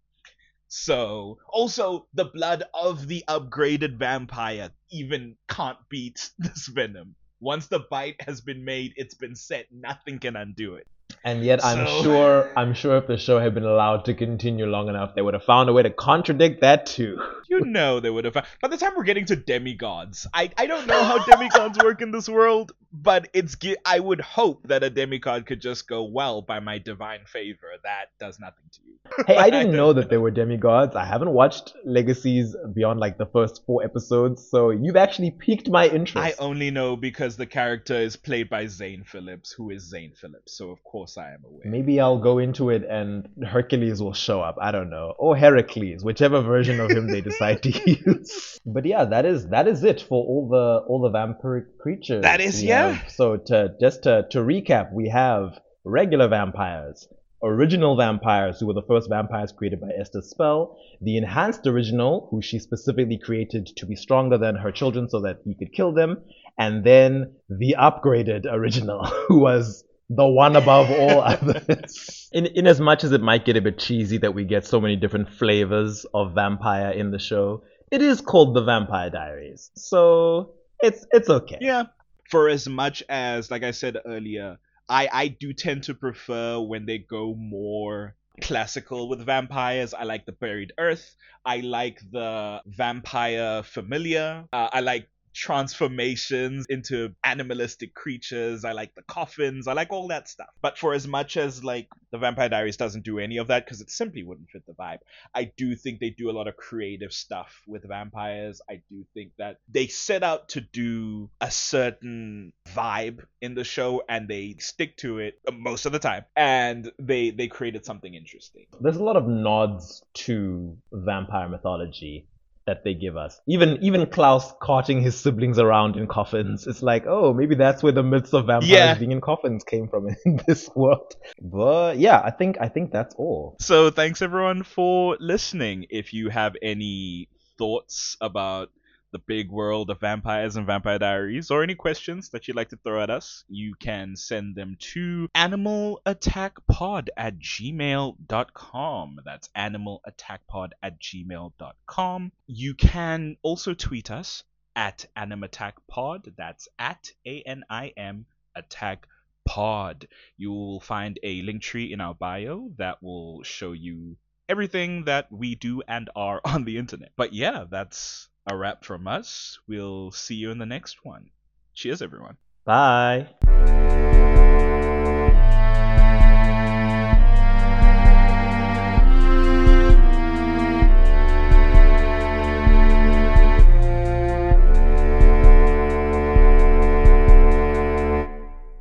So, also, the blood of the upgraded vampire even can't beat this venom. Once the bite has been made, it's been set. Nothing can undo it. And yet, I'm So- sure I'm sure if the show had been allowed to continue long enough, they would have found a way to contradict that too. You know they would have. By the time we're getting to demigods, I I don't know how demigods work in this world, but it's I would hope that a demigod could just go well by my divine favor. That does nothing to you. Hey, I didn't know that there were demigods. I haven't watched Legacies beyond like the first four episodes, so you've actually piqued my interest. I only know because the character is played by Zane Phillips, who is Zane Phillips. So of course I am aware. Maybe I'll go into it and Hercules will show up. I don't know, or Heracles, whichever version of him they decide to use. But yeah, that is that is it for all the all the vampiric creatures. That is- we yeah. So to just to to recap, we have regular vampires. Original vampires, who were the first vampires created by Esther's spell, the enhanced original, who she specifically created to be stronger than her children so that he could kill them, and then the upgraded original, who was the one above all others. In in as much as it might get a bit cheesy that we get so many different flavors of vampire in the show, it is called the Vampire Diaries. So it's it's okay. Yeah. For as much as, like I said earlier, I I do tend to prefer when they go more classical with vampires. I like the Buried Earth. I like the Vampire Familiar. Uh, I like transformations into animalistic creatures. I like the coffins. I like all that stuff. But for as much as like the Vampire Diaries doesn't do any of that because it simply wouldn't fit the vibe, I do think they do a lot of creative stuff with vampires. I do think that they set out to do a certain vibe in the show and they stick to it most of the time. And they they created something interesting. There's a lot of nods to vampire mythology that they give us. Even even Klaus carting his siblings around in coffins. It's like, oh, maybe that's where the myths of vampires Yeah. being in coffins came from in this world. But yeah, I think I think that's all. So thanks everyone for listening. If you have any thoughts about the big world of vampires and vampire diaries or any questions that you'd like to throw at us, you can send them to animalattackpod at gmail.com. That's animalattackpod at gmail.com. You can also tweet us at animattackpod. That's at A-N-I-M attack pod. You will find a link tree in our bio that will show you everything that we do and are on the internet. But yeah, that's a wrap from us. We'll see you in the next one. Cheers, everyone. Bye.